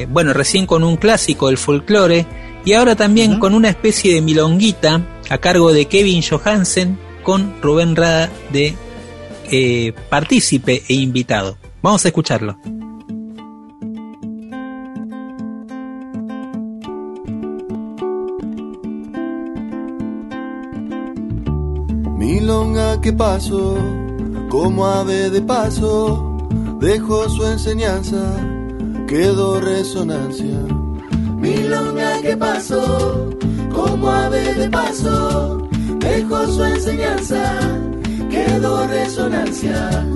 bueno, recién con un clásico, el folclore, y ahora también con una especie de milonguita a cargo de Kevin Johansen con Rubén Rada de eh, partícipe e invitado. Vamos a escucharlo. Milonga que paso, como ave de paso, dejó su enseñanza, quedó resonancia Milonga que pasó, como ave de paso, dejó su enseñanza, quedó resonancia.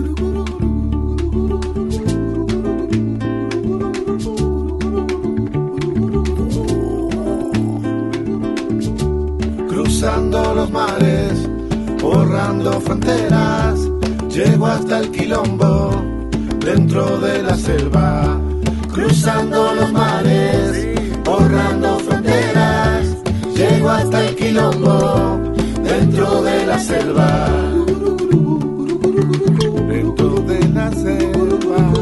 Cruzando los mares, borrando fronteras, llego hasta el quilombo, dentro de la selva. Cruzando los mares, borrando fronteras, llego hasta el quilombo, dentro de la selva. Dentro de la selva.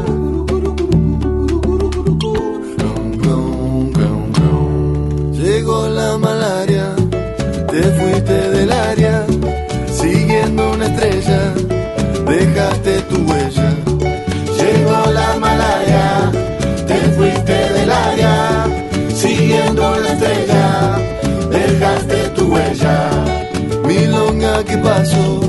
Llegó la malaria, te fuiste del área, siguiendo una estrella, dejaste tu huella. Huella. Milonga que pasó,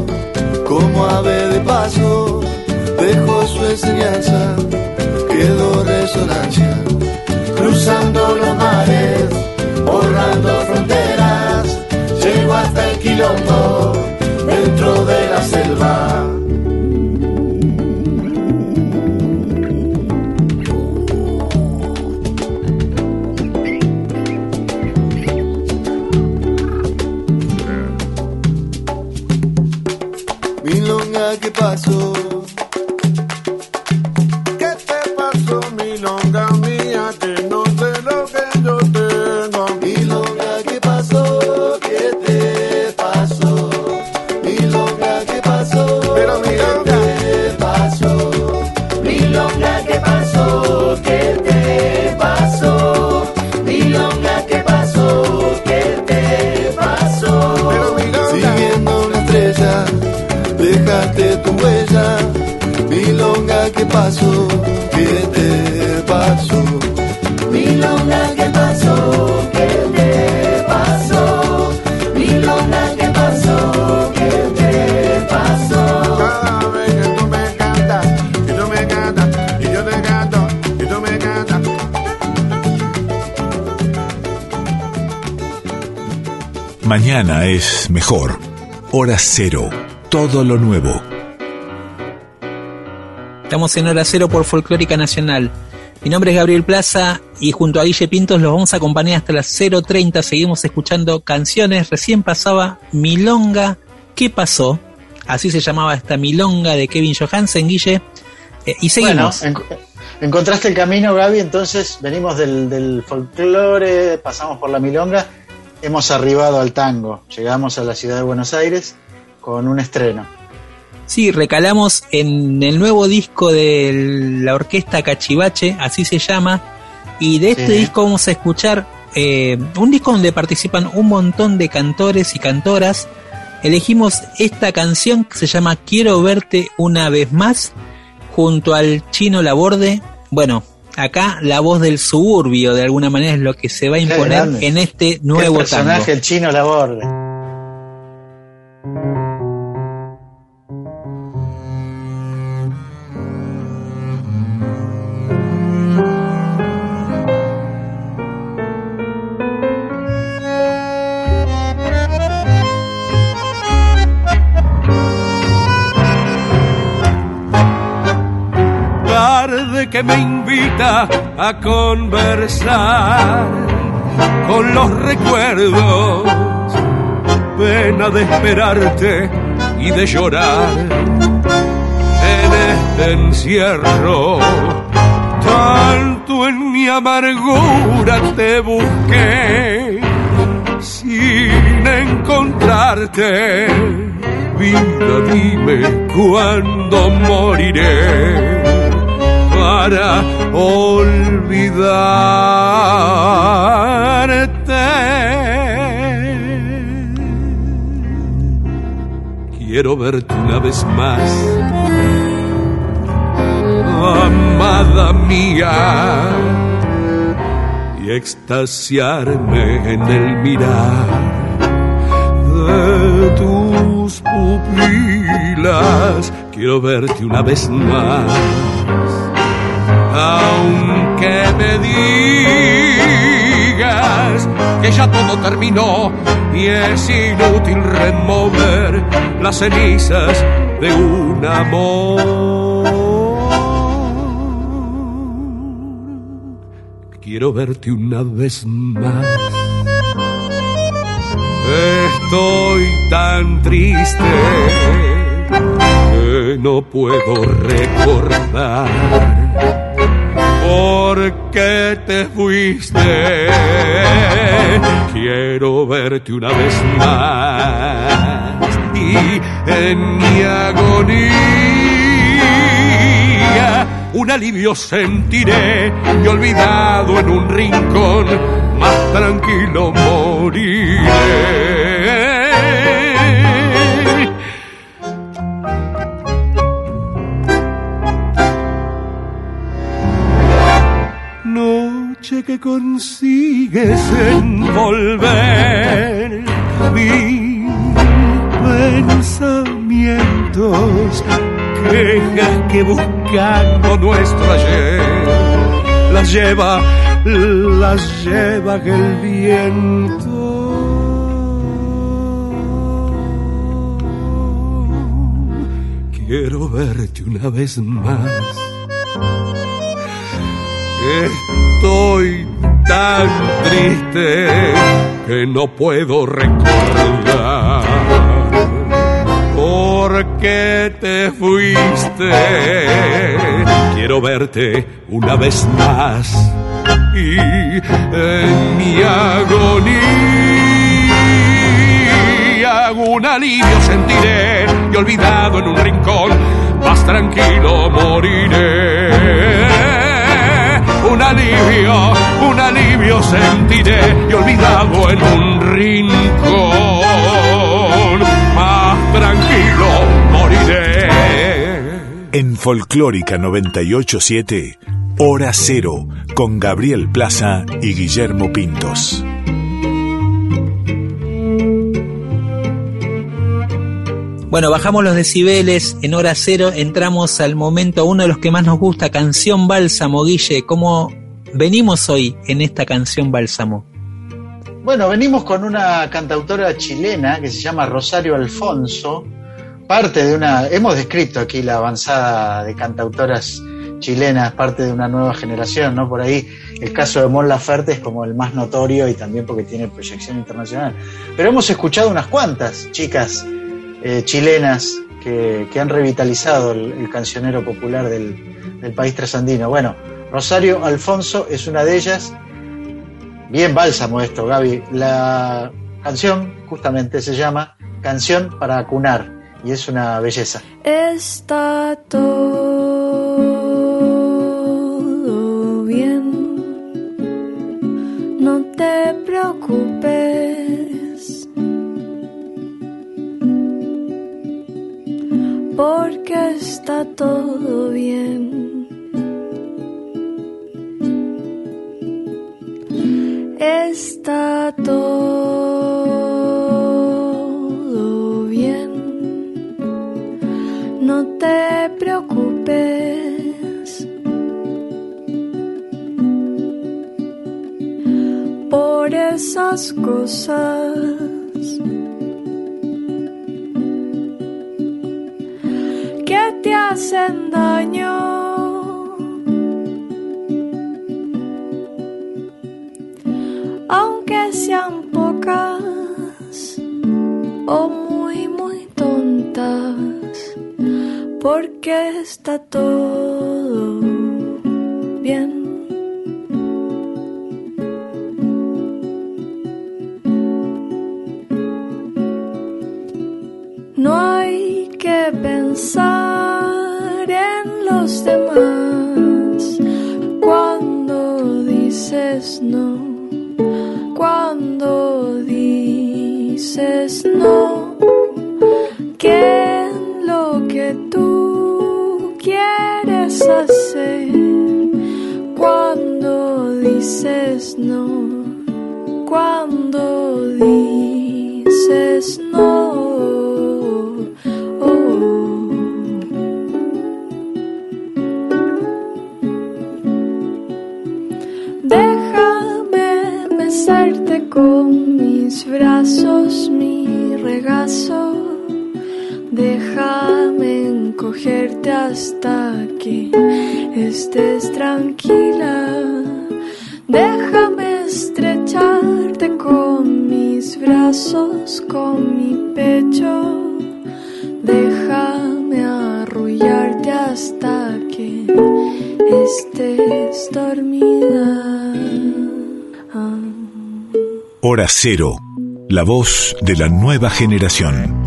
Mañana es mejor. Hora cero. Todo lo nuevo. Estamos en Hora Cero por Folclórica Nacional. Mi nombre es Gabriel Plaza y junto a Guille Pintos los vamos a acompañar hasta las 0.30. Seguimos escuchando canciones. Recién pasaba Milonga. ¿Qué pasó? Así se llamaba esta Milonga de Kevin Johansen, Guille. Eh, y seguimos. Bueno, en- encontraste el camino, Gaby, entonces venimos del, del folclore, pasamos por la milonga, hemos arribado al tango, llegamos a la ciudad de Buenos Aires con un estreno. Sí, recalamos en el nuevo disco de la orquesta Cachivache, así se llama, y de este Sí. disco vamos a escuchar eh, un disco donde participan un montón de cantores y cantoras. Elegimos esta canción que se llama Quiero verte una vez más, junto al chino Laborde. Bueno, acá la voz del suburbio de alguna manera es lo que se va a Qué imponer en este Qué nuevo personaje, tango. el chino Laborde. Que me invita a conversar con los recuerdos, pena de esperarte y de llorar en este encierro. Tanto en mi amargura te busqué sin encontrarte. Vida, dime cuándo moriré para olvidarte. Quiero verte una vez más, amada mía, y extasiarme en el mirar de tus pupilas, quiero verte una vez más. Aunque me digas que ya todo terminó y es inútil remover las cenizas de un amor. Quiero verte una vez más. Estoy tan triste que no puedo recordar por qué te fuiste. Quiero verte una vez más y en mi agonía un alivio sentiré y olvidado en un rincón más tranquilo moriré. Que consigues envolver mis pensamientos, quejas que buscando nuestro ayer las lleva, las lleva el viento. Quiero verte una vez más. Estoy tan triste que no puedo recordar. Por qué te fuiste. Quiero verte una vez más. Y en mi agonía un alivio sentiré. Y olvidado en un rincón más tranquilo moriré un alivio, un alivio sentiré y olvidado en un rincón, más tranquilo moriré. En Folclórica 987, Hora Cero, con Gabriel Plaza y Guillermo Pintos. Bueno, bajamos los decibeles, en hora cero entramos al momento, uno de los que más nos gusta, canción Bálsamo, Guille, ¿cómo venimos hoy en esta canción Bálsamo? Bueno, venimos con una cantautora chilena que se llama Rosario Alfonso, parte de una, hemos descrito aquí la avanzada de cantautoras chilenas, parte de una nueva generación, ¿no? Por ahí el caso de Mon Laferte es como el más notorio y también porque tiene proyección internacional. Pero hemos escuchado unas cuantas chicas eh, chilenas que, que, han revitalizado el, cancionero popular del, del, país trasandino. Bueno, Rosario Alfonso es una de ellas. Bien bálsamo esto, Gaby. La canción justamente se llama Canción para acunar y es una belleza. Está todo bien, no te preocupes. Porque está todo bien. Está todo bien. No te preocupes. Por esas cosas hacen daño. Aunque sean pocas o muy, muy tontas, porque está todo bien. No hay que pensar en los demás. Cuando dices no, cuando dices no, hasta que estés tranquila. Déjame estrecharte con mis brazos, con mi pecho. Déjame arrullarte hasta que estés dormida. Ah. Hora Cero, la voz de la nueva generación.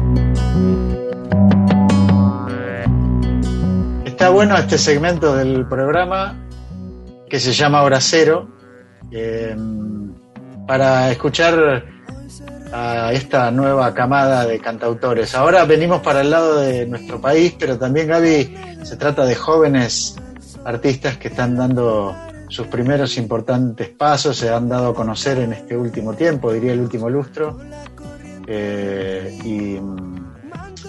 Está bueno este segmento del programa que se llama Hora Cero eh, para escuchar a esta nueva camada de cantautores. Ahora venimos para el lado de nuestro país, pero también Gaby se trata de jóvenes artistas que están dando sus primeros importantes pasos, se han dado a conocer en este último tiempo, diría el último lustro, eh, y,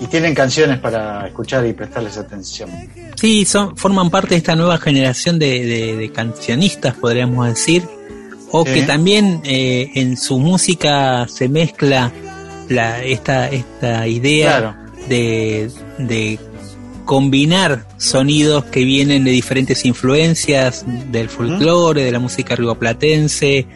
y tienen canciones para escuchar y prestarles atención. Sí, son, forman parte de esta nueva generación de, de- de cancionistas, podríamos decir, o Sí. que también eh, en su música se mezcla la, esta, esta idea Claro. de, de combinar sonidos que vienen de diferentes influencias del folclore, de la música rioplatense,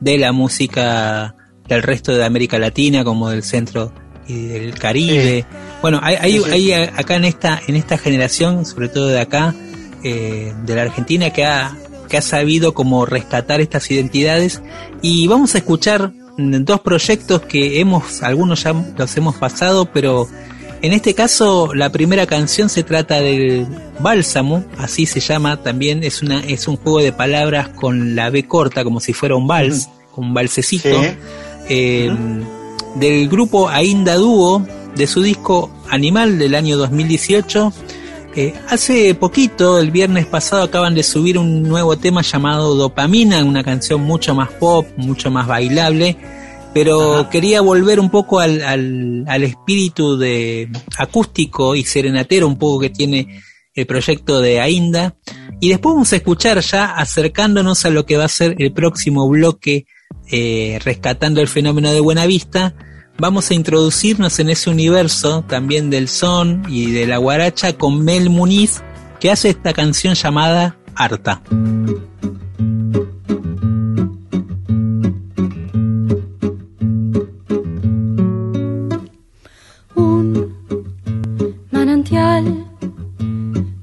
de la música del resto de América Latina, como del centro y del Caribe. Bueno, hay, hay, hay a- acá en esta, en esta generación, sobre todo de acá, eh, de la Argentina, que ha, que ha sabido como rescatar estas identidades. Y vamos a escuchar mm, dos proyectos que hemos, algunos ya los hemos pasado, pero en este caso la primera canción se trata del bálsamo, así se llama también, es una, es un juego de palabras con la B corta, como si fuera un vals, un valsecito. Sí. Eh, del grupo Ainda Dúo, de su disco Animal del año 2018. Eh, hace poquito, el viernes pasado, acaban de subir un nuevo tema llamado Dopamina, una canción mucho más pop, mucho más bailable, pero quería volver un poco al, al, al espíritu de acústico y serenatero un poco que tiene el proyecto de Ainda. Y después vamos a escuchar ya acercándonos a lo que va a ser el próximo bloque, eh, rescatando el fenómeno de Buenavista. Vamos a introducirnos en ese universo también del son y de la guaracha con Mel Muniz, que hace esta canción llamada Harta. un manantial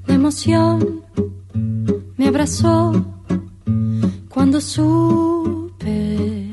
de emoción me abrazó cuando supe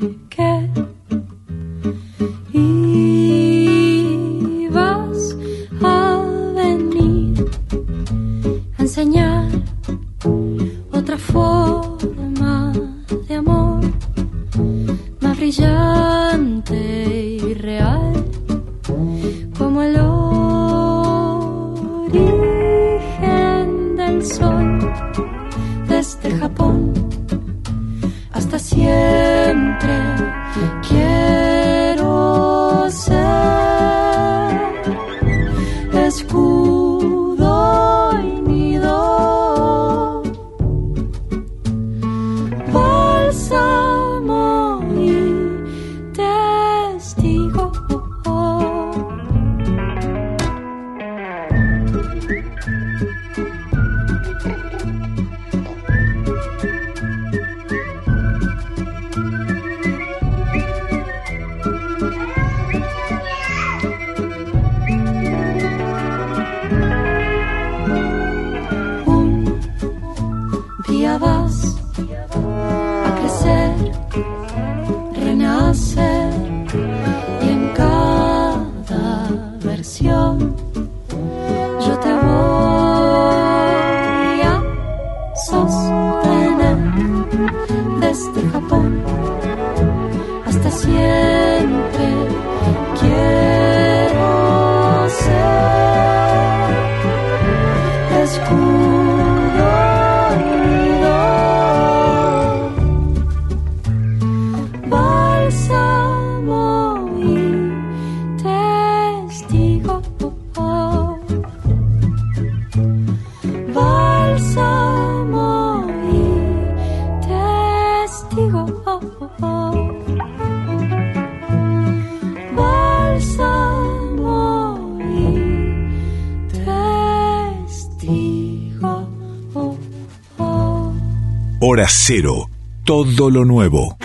Cero, todo lo nuevo.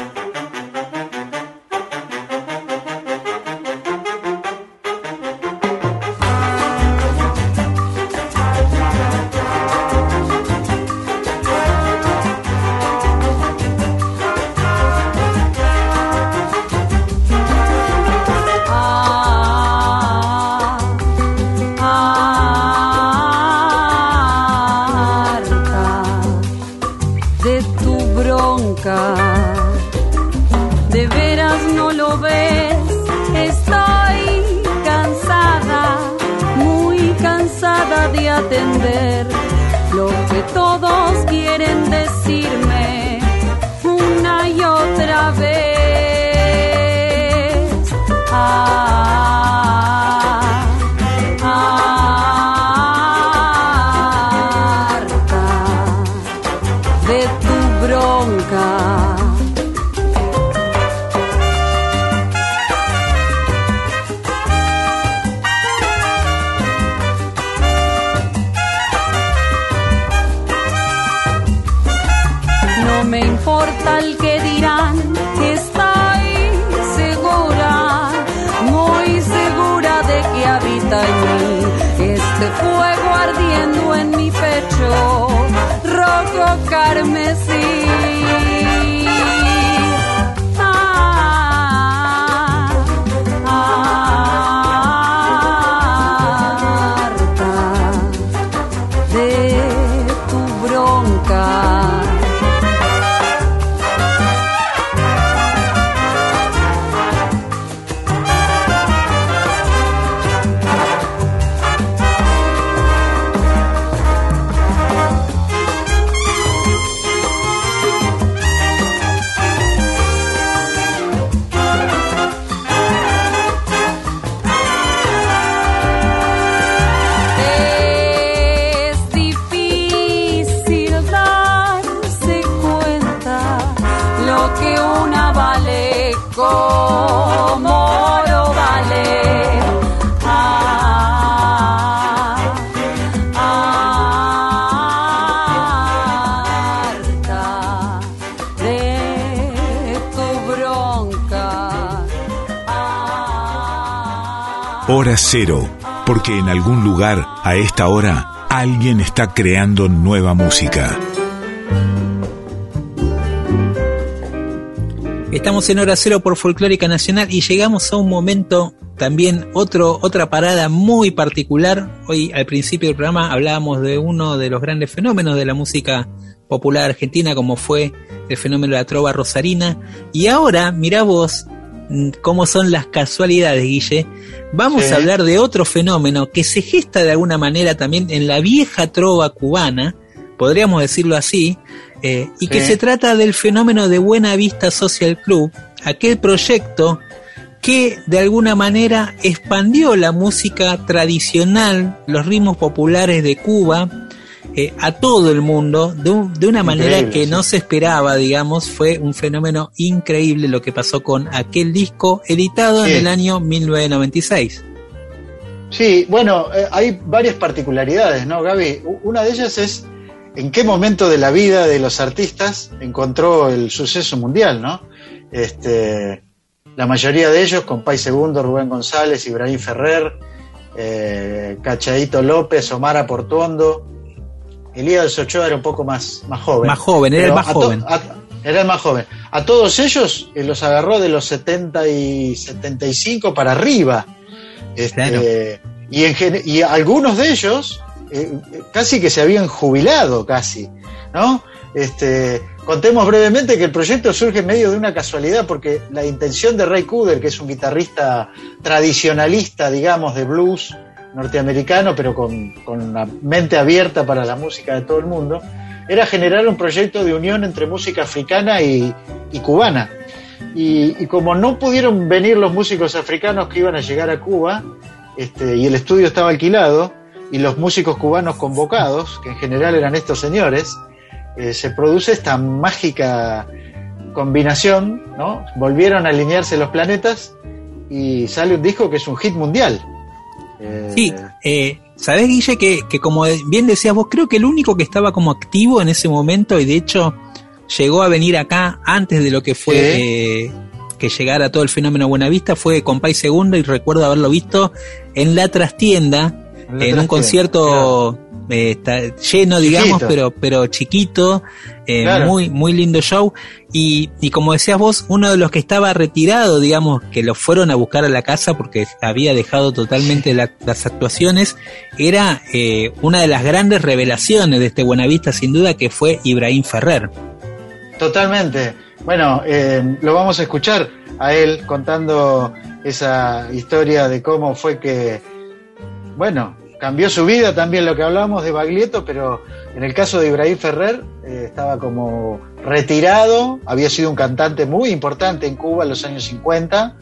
Hora Cero, porque en algún lugar, a esta hora, alguien está creando nueva música. Estamos en Hora Cero por Folclórica Nacional y llegamos a un momento también otro otra parada muy particular. Hoy al principio del programa hablábamos de uno de los grandes fenómenos de la música popular argentina como fue el fenómeno de la trova rosarina y ahora mirá vos cómo son las casualidades, Guille. Vamos Sí. a hablar de otro fenómeno que se gesta de alguna manera también en la vieja trova cubana, podríamos decirlo así, eh, y que se trata del fenómeno de Buena Vista Social Club, aquel proyecto que de alguna manera expandió la música tradicional, los ritmos populares de Cuba, eh, a todo el mundo de, un- de una manera Increíble, que sí. no se esperaba, digamos, fue un fenómeno increíble lo que pasó con aquel disco editado Sí. en el año 1996. Sí, bueno, eh, hay varias particularidades, ¿no, Gaby? Una de ellas es en qué momento de la vida de los artistas encontró el suceso mundial, ¿no? Este, la mayoría de ellos, Compay Segundo, Rubén González, Ibrahim Ferrer, eh, Cachaito López, Omar Portuondo. Elías Ochoa era un poco más, más joven. Más joven, era el más joven. a- era el más joven. A todos ellos eh, los agarró de los 70 y 75 para arriba. Este, Claro. y, en y algunos de ellos eh, casi que se habían jubilado, casi, ¿no? Este, contemos brevemente que el proyecto surge en medio de una casualidad, porque la intención de Ray Cooder, que es un guitarrista tradicionalista, digamos, de blues norteamericano, pero con, con una mente abierta para la música de todo el mundo, era generar un proyecto de unión entre música africana y, y cubana. Y, y como no pudieron venir los músicos africanos que iban a llegar a Cuba, este, y el estudio estaba alquilado, y los músicos cubanos convocados, que en general eran estos señores, eh, se produce esta mágica combinación, ¿no? Volvieron a alinearse los planetas y sale un disco que es un hit mundial. Eh, Sí, eh, sabés Guille que, que como bien decías vos, creo que el único que estaba como activo en ese momento y de hecho llegó a venir acá antes de lo que fue eh, que llegara todo el fenómeno Buenavista, fue Compay Segunda y recuerdo haberlo visto en la trastienda, en, un concierto eh, está lleno, digamos, pero pero chiquito, eh, muy muy lindo show y, y como decías vos, uno de los que estaba retirado, digamos, que lo fueron a buscar a la casa porque había dejado totalmente las actuaciones, era eh, una de las grandes revelaciones de este Buenavista, sin duda, que fue Ibrahim Ferrer. Totalmente. Bueno, eh, lo vamos a escuchar a él contando esa historia de cómo fue que, bueno, cambió su vida también lo que hablamos de Baglietto, pero en el caso de Ibrahim Ferrer eh, estaba como retirado, había sido un cantante muy importante en Cuba en los años 50,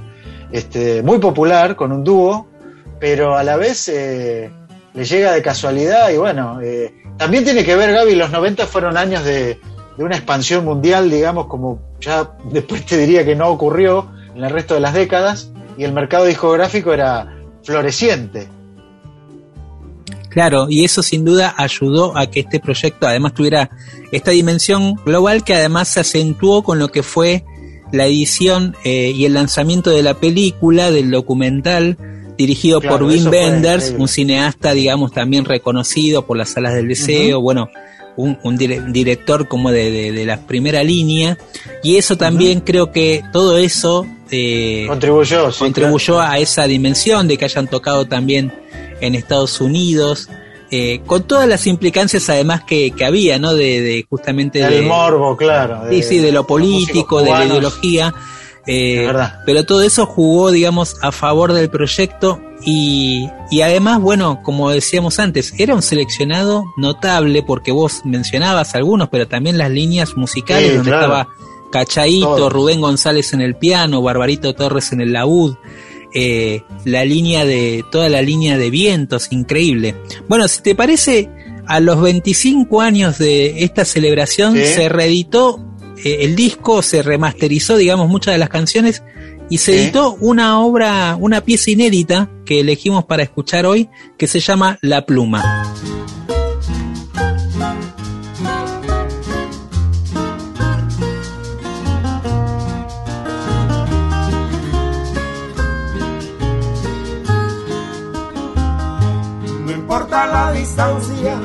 este, muy popular con un dúo, pero a la vez eh, le llega de casualidad y bueno, eh, también tiene que ver, Gaby, los 90 fueron años de, de una expansión mundial, digamos, como ya (laughs) después te diría que no ocurrió en el resto de las décadas, y el mercado discográfico era floreciente. Claro, y eso sin duda ayudó a que este proyecto además tuviera esta dimensión global que además se acentuó con lo que fue la edición eh, y el lanzamiento de la película, del documental, dirigido por Wim Wenders, un cineasta, digamos, también reconocido por las salas del deseo, bueno, un, director como de, de, la primera línea, y eso también creo que todo eso eh, contribuyó, contribuyó a esa dimensión de que hayan tocado también en Estados Unidos, eh, con todas las implicancias además que, que había, ¿no? De, de justamente... Del morbo, claro. sí, sí, de lo político, de la ideología. Eh, pero todo eso jugó, digamos, a favor del proyecto y, y, además, bueno, como decíamos antes, era un seleccionado notable porque vos mencionabas algunos, pero también las líneas musicales donde estaba Cachaito, Rubén González en el piano, Barbarito Torres en el laúd, eh, la línea de, toda la línea de vientos, increíble. Bueno, si te parece, a los 25 años de esta celebración se reeditó eh, el disco, se remasterizó, digamos, muchas de las canciones y se editó una obra, una pieza inédita que elegimos para escuchar hoy, que se llama La Pluma. La distancia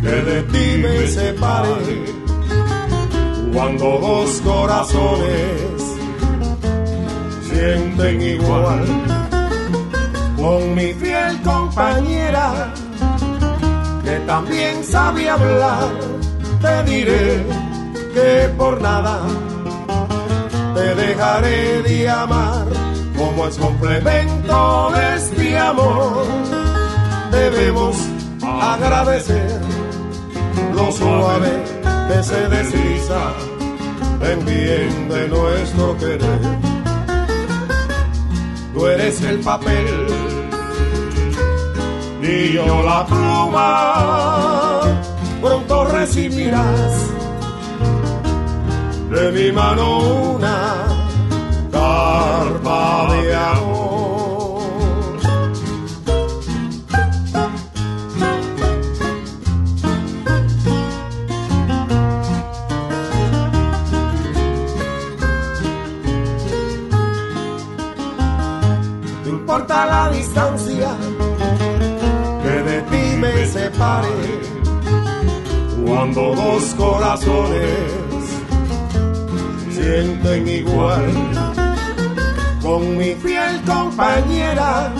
que de ti me separe. Cuando dos corazones sienten igual con mi fiel compañera que también sabe hablar, te diré que por nada te dejaré de amar como es complemento de este amor debemos agradecer lo suave que se desliza en bien de nuestro querer. Tú eres el papel y yo la pluma, pronto recibirás de mi mano una carta de amor. La distancia que de ti me separe. Cuando dos corazones sienten igual con mi fiel compañera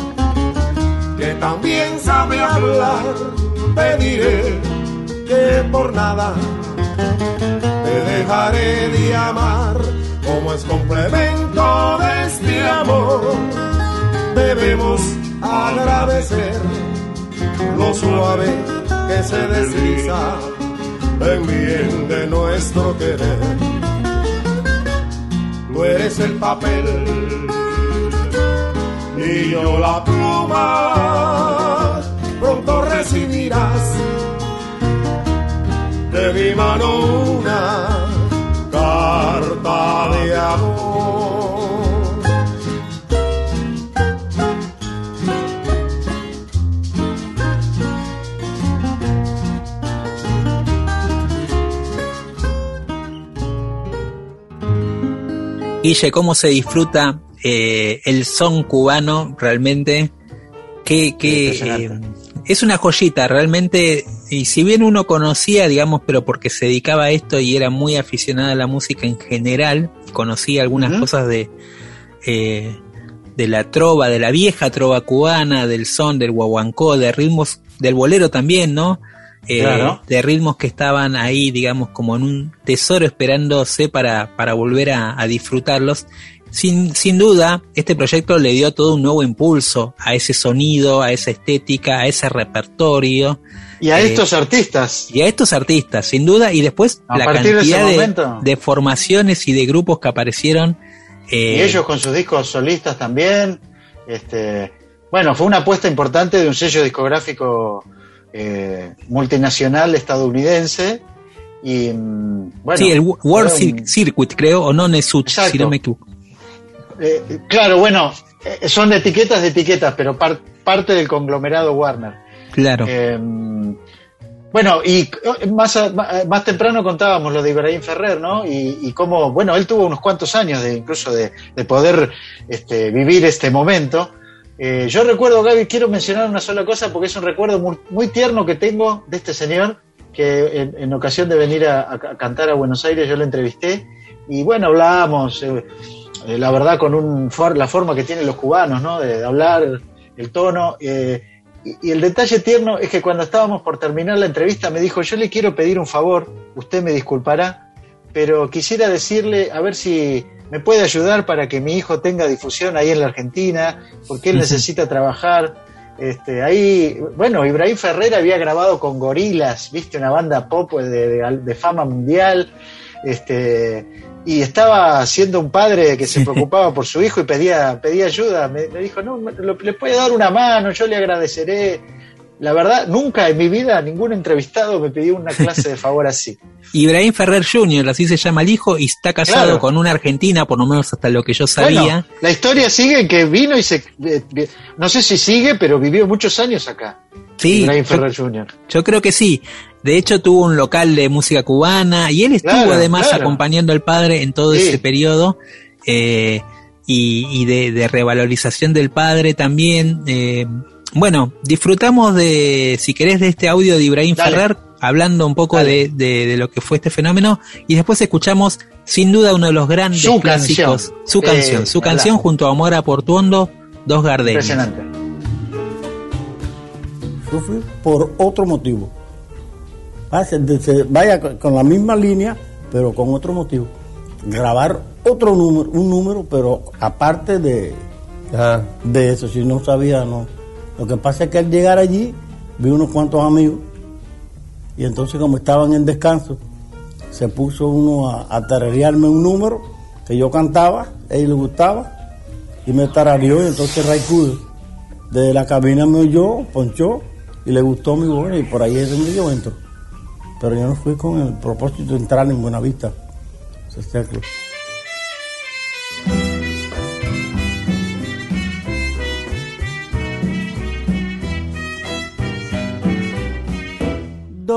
que también sabe hablar, te diré que por nada te dejaré de amar como es complemento de este amor debemos agradecer lo suave que se desliza en bien de nuestro querer. Tú eres el papel y yo la pluma, pronto recibirás de mi mano una carta de amor. Guille, ¿cómo se disfruta eh, el son cubano realmente? Que, que eh, es una joyita, realmente, y si bien uno conocía, digamos, pero porque se dedicaba a esto y era muy aficionada a la música en general, conocía algunas cosas de, eh, de la trova, de la vieja trova cubana, del son, del guaguancó, de ritmos, del bolero también, ¿no? Eh, de ritmos que estaban ahí, digamos, como en un tesoro esperándose para, para volver a, disfrutarlos. Sin, sin duda, este proyecto le dio todo un nuevo impulso a ese sonido, a esa estética, a ese repertorio. Y a eh, estos artistas. Y a estos artistas, sin duda. Y después la cantidad de, formaciones y de grupos que aparecieron. Eh, y ellos con sus discos solistas también. Este, bueno, fue una apuesta importante de un sello discográfico eh, multinacional estadounidense. Y, mm, bueno, sí, el World Circuit, creo, o no Nesut, si no me equivoco. Eh, claro, bueno, eh, son etiquetas de etiquetas, pero parte del conglomerado Warner. Claro. bueno, y más, más temprano contábamos lo de Ibrahim Ferrer, ¿no? Y, y cómo, bueno, él tuvo unos cuantos años de incluso de, de poder este, vivir este momento. Eh, yo recuerdo, Gaby, quiero mencionar una sola cosa porque es un recuerdo muy, tierno que tengo de este señor, que en, ocasión de venir a, cantar a Buenos Aires yo lo entrevisté y bueno, hablábamos, eh, eh, la verdad, con un la forma que tienen los cubanos, ¿no? De, hablar, el tono. y, y, el detalle tierno es que cuando estábamos por terminar la entrevista me dijo, yo le quiero pedir un favor, usted me disculpará, pero quisiera decirle, a ver si me puede ayudar para que mi hijo tenga difusión ahí en la Argentina, porque él necesita trabajar. Este, ahí, bueno, Ibrahim Ferrer había grabado con Gorilas, viste, una banda pop de, fama mundial, este, y estaba siendo un padre que se preocupaba por su hijo y pedía, pedía ayuda. Me, dijo, no, le puede dar una mano, yo le agradeceré la verdad, nunca en mi vida ningún entrevistado me pidió una clase de favor así. (laughs) Ibrahim Ferrer Jr., así se llama el hijo, y está casado con una argentina, por lo menos hasta lo que yo sabía. la historia sigue que vino y se. Eh, no sé si sigue, pero vivió muchos años acá. Sí. Ibrahim Ferrer Jr. Yo creo que sí. De hecho, tuvo un local de música cubana y él estuvo además acompañando al padre en todo ese periodo. Eh, y, de, revalorización del padre también. Eh, bueno, disfrutamos de, si querés, de este audio de Ibrahim Ferrer, hablando un poco de, lo que fue este fenómeno, y después escuchamos, sin duda, uno de los grandes clásicos, su canción, su canción junto a Amora Portuondo, Dos Gardenias. Impresionante. Sufre por otro motivo. Vaya con la misma línea, pero con otro motivo. Grabar otro número, un número, pero aparte de, de eso, si no sabía, no lo que pasa es que al llegar allí vi unos cuantos amigos y entonces como estaban en descanso, se puso uno a, a tararearme un número que yo cantaba, a él le gustaba y me tarareó y entonces Raicudo de la cabina me oyó, ponchó y le gustó mi voz y por ahí es donde yo entro. Pero yo no fui con el propósito de entrar en Buenavista. Vista.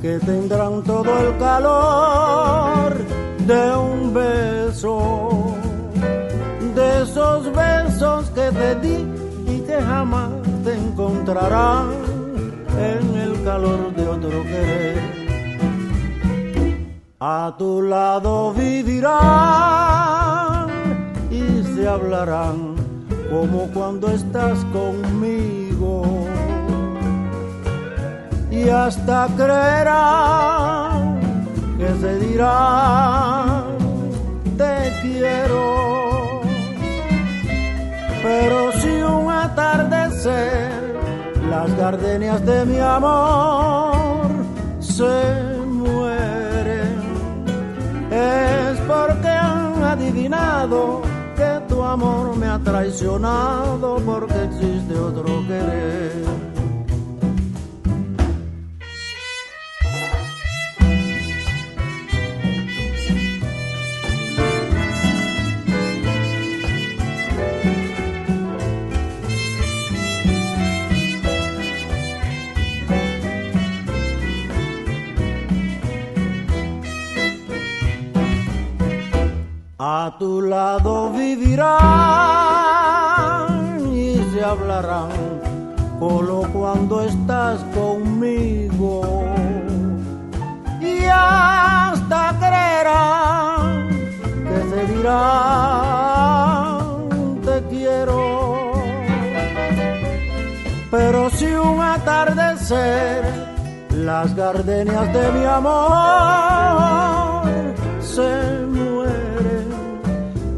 que tendrán todo el calor de un beso, de esos besos que te di y que jamás te encontrarán en el calor de otro querer. A tu lado vivirán y se hablarán como cuando estás conmigo y hasta creerán que se dirá te quiero. Pero si un atardecer las gardenias de mi amor se mueren, es porque han adivinado que tu amor me ha traicionado porque existe otro querer. A tu lado vivirán y se hablarán solo cuando estás conmigo. Y hasta creerán que se dirán te quiero. Pero si un atardecer las gardenias de mi amor se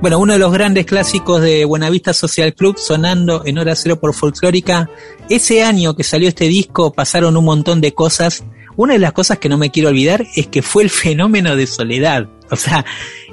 Bueno, uno de los grandes clásicos de Buenavista Social Club sonando en hora cero por folclórica. Ese año que salió este disco pasaron un montón de cosas. Una de las cosas que no me quiero olvidar es que fue el (laughs) fenómeno de soledad. O sea,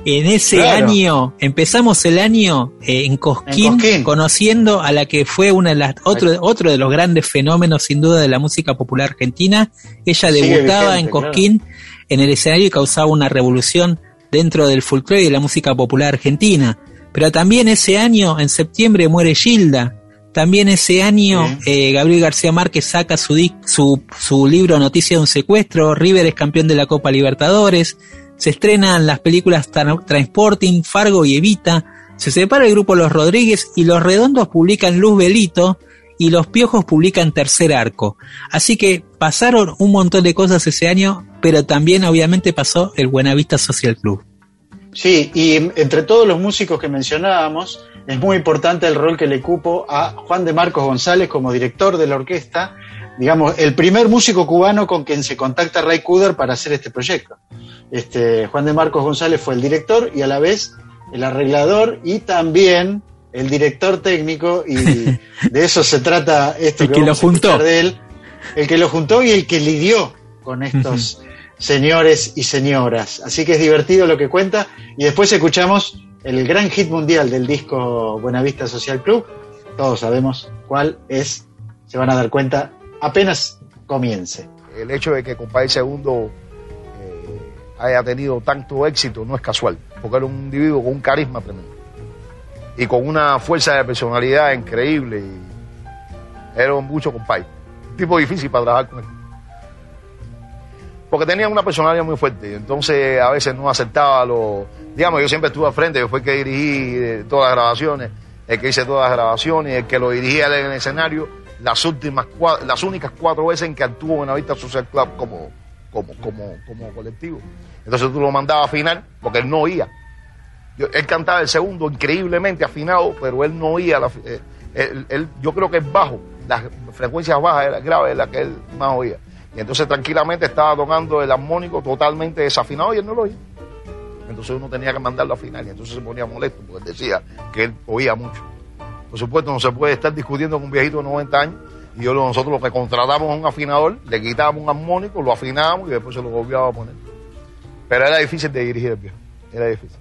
en ese año, empezamos el año eh, en, Cosquín, conociendo a la que fue una de las, otro, otro de los grandes fenómenos sin duda de la música popular argentina. Ella debutaba en Cosquín en el escenario y causaba una revolución dentro del folclore y de la música popular argentina. Pero también ese año, en septiembre, muere Gilda. También ese año, eh, Gabriel García Márquez saca su, su, su libro Noticia de un secuestro. River es campeón de la Copa Libertadores. Se estrenan las películas Transporting, Fargo y Evita. Se separa el grupo Los Rodríguez y Los Redondos publican Luz Belito y Los Piojos publican Tercer Arco. Así que pasaron un montón de cosas ese año pero también obviamente pasó el Buenavista Social Club. Sí, y entre todos los músicos que mencionábamos, es muy importante el rol que le cupo a Juan de Marcos González como director de la orquesta, digamos, el primer músico cubano con quien se contacta Ray Kuder para hacer este proyecto. Este, Juan de Marcos González fue el director y a la vez el arreglador y también el director técnico, y (laughs) de eso se trata esto el que, lo juntó. de él, el que lo juntó y el que lidió con estos señores y señoras. Así que es divertido lo que cuenta. Y después escuchamos el gran hit mundial del disco Buenavista Social Club. Todos sabemos cuál es. Se van a dar cuenta apenas comience. El hecho de que Compay Segundo eh, haya tenido tanto éxito no es casual, porque era un individuo con un carisma tremendo y con una fuerza de personalidad increíble. Y era mucho Compay. Un tipo difícil para trabajar con él porque tenía una personalidad muy fuerte, entonces a veces no aceptaba lo... Digamos, yo siempre estuve al frente, yo fui el que dirigí eh, todas las grabaciones, el que hice todas las grabaciones, el que lo dirigía en el escenario, las últimas las únicas cuatro veces en que actuó en la Vista Social Club como, como, como, como colectivo. Entonces tú lo mandabas a afinar, porque él no oía. Él cantaba el segundo increíblemente afinado, pero él no oía. La, eh, él, yo creo que es bajo, las frecuencias bajas, graves, la que él más oía. Y entonces tranquilamente estaba tocando el armónico totalmente desafinado y él no lo oía. Entonces uno tenía que mandarlo a afinar y entonces se ponía molesto porque él decía que él oía mucho. Por supuesto, no se puede estar discutiendo con un viejito de 90 años y yo, nosotros lo que contratamos a un afinador, le quitábamos un armónico, lo afinábamos y después se lo volvíamos a poner. Pero era difícil de dirigir el viejo, era difícil.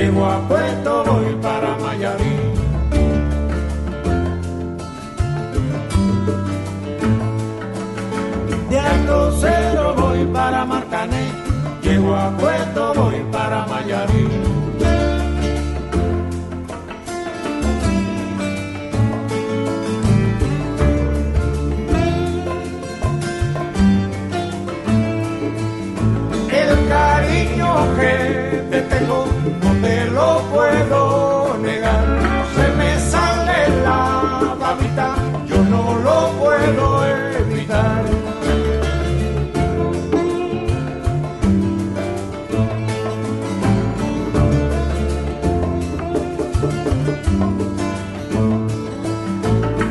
llego a Puerto voy para Mayarí. De Alto Cero voy para Marcané, llego a Puerto voy para Mayarí. no te lo puedo negar. Se me sale la babita, yo no lo puedo evitar.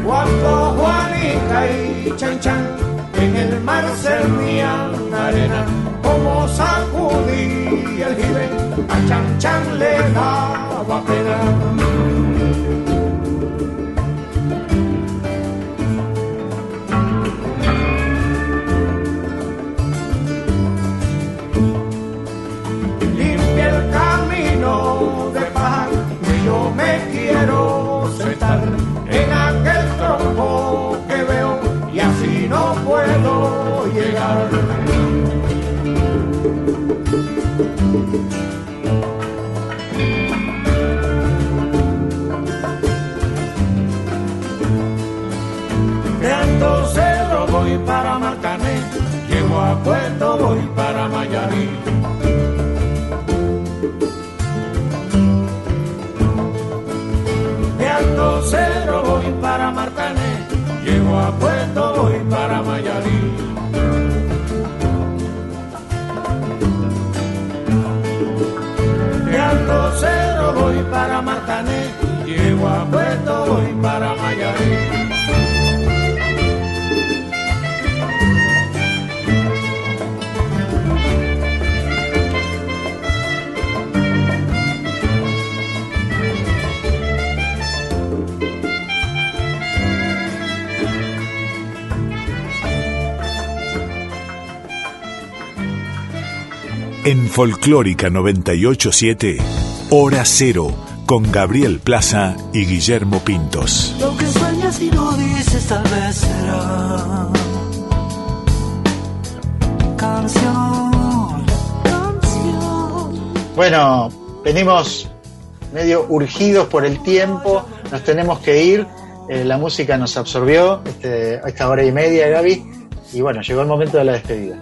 Cuando Juanita y Chan Chan en el mar se servían arena, como sacudir el jibe, a Chan Chan le daba pena. Llego a Puerto, voy para Mayarí. De Alto Cero voy para Marcané, llego a Puerto, voy para Mayarí. En Folclórica 987, Hora Cero, con Gabriel Plaza y Guillermo Pintos. Lo que sueñas y no dices tal vez será canción, canción. Bueno, venimos medio urgidos por el tiempo, nos tenemos que ir, eh, la música nos absorbió este, a esta hora y media, Gaby, y bueno, llegó el momento de la despedida.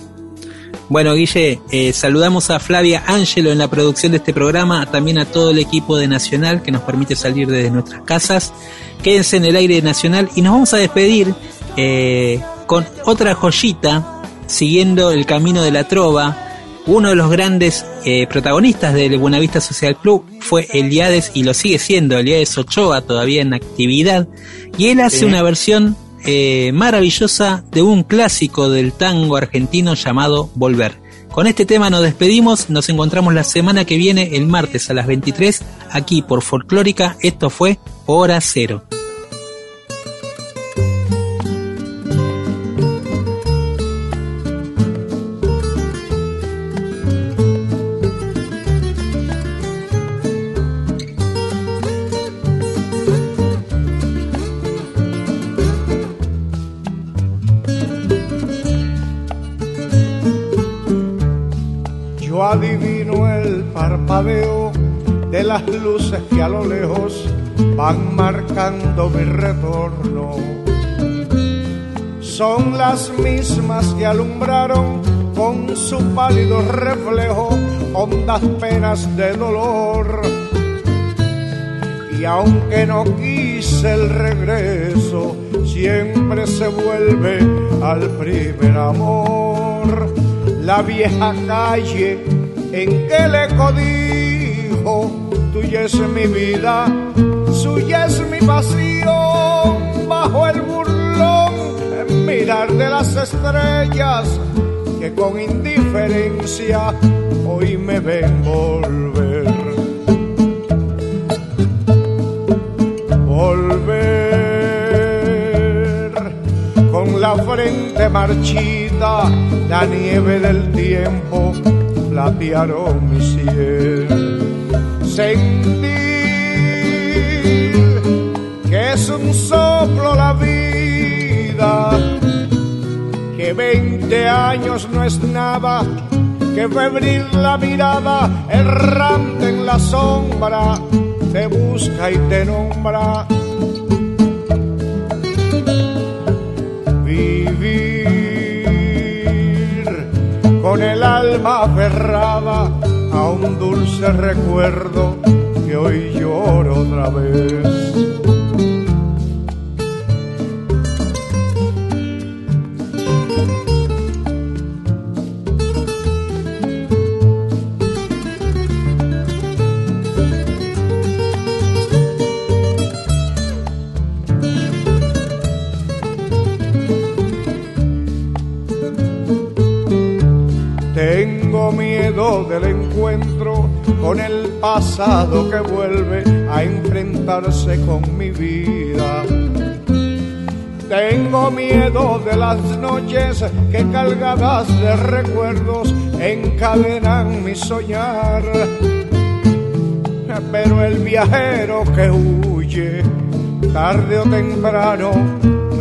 Bueno, Guille, eh, saludamos a Flavia Ángelo en la producción de este programa, también a todo el equipo de Nacional que nos permite salir desde nuestras casas. Quédense en el aire nacional y nos vamos a despedir eh, con otra joyita, siguiendo el camino de la trova. Uno de los grandes eh, protagonistas del Buenavista Social Club fue Eliades y lo sigue siendo, Eliades Ochoa, todavía en actividad. Y él hace Sí. una versión eh, maravillosa de un clásico del tango argentino llamado Volver. Con este tema nos despedimos, nos encontramos la semana que viene, el martes a las 23, aquí por Folclórica. Esto fue Hora Cero. Luces que a lo lejos van marcando mi retorno. Son las mismas que alumbraron con su pálido reflejo hondas penas de dolor. Y aunque no quise el regreso, siempre se vuelve al primer amor. La vieja calle en que le codijo, tuya es mi vida, suya es mi pasión, bajo el burlón, en mirar de las estrellas que con indiferencia hoy me ven volver. volver con la frente marchita, la nieve del tiempo platearon mi cielo. Sentir que es un soplo la vida, que veinte años no es nada, que febril la mirada, errante en la sombra, te busca y te nombra. Vivir con el alma aferrada a un dulce recuerdo que hoy lloro otra vez. Pasado que vuelve a enfrentarse con mi vida. Tengo miedo de las noches que cargadas de recuerdos encadenan mi soñar. Pero el viajero que huye, tarde o temprano,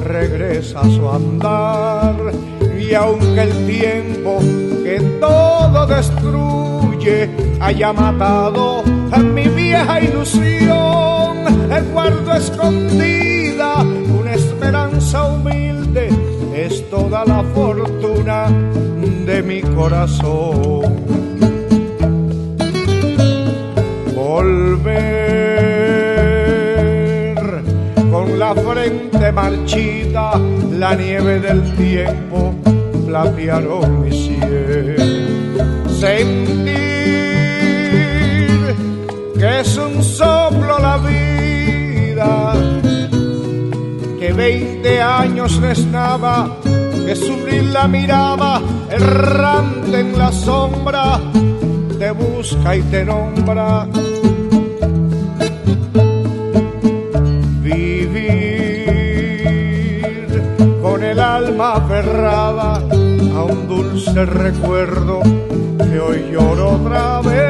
regresa a su andar. Y aunque el tiempo que todo destruye haya matado a mi vieja ilusión, guardo escondida una esperanza humilde, es toda la fortuna de mi corazón. Volver con la frente marchita, la nieve del tiempo platearon mi cielo. Un soplo la vida, que veinte años no es nada, que sufrir la mirada errante en la sombra, te busca y te nombra. Vivir con el alma aferrada a un dulce recuerdo que hoy lloro otra vez.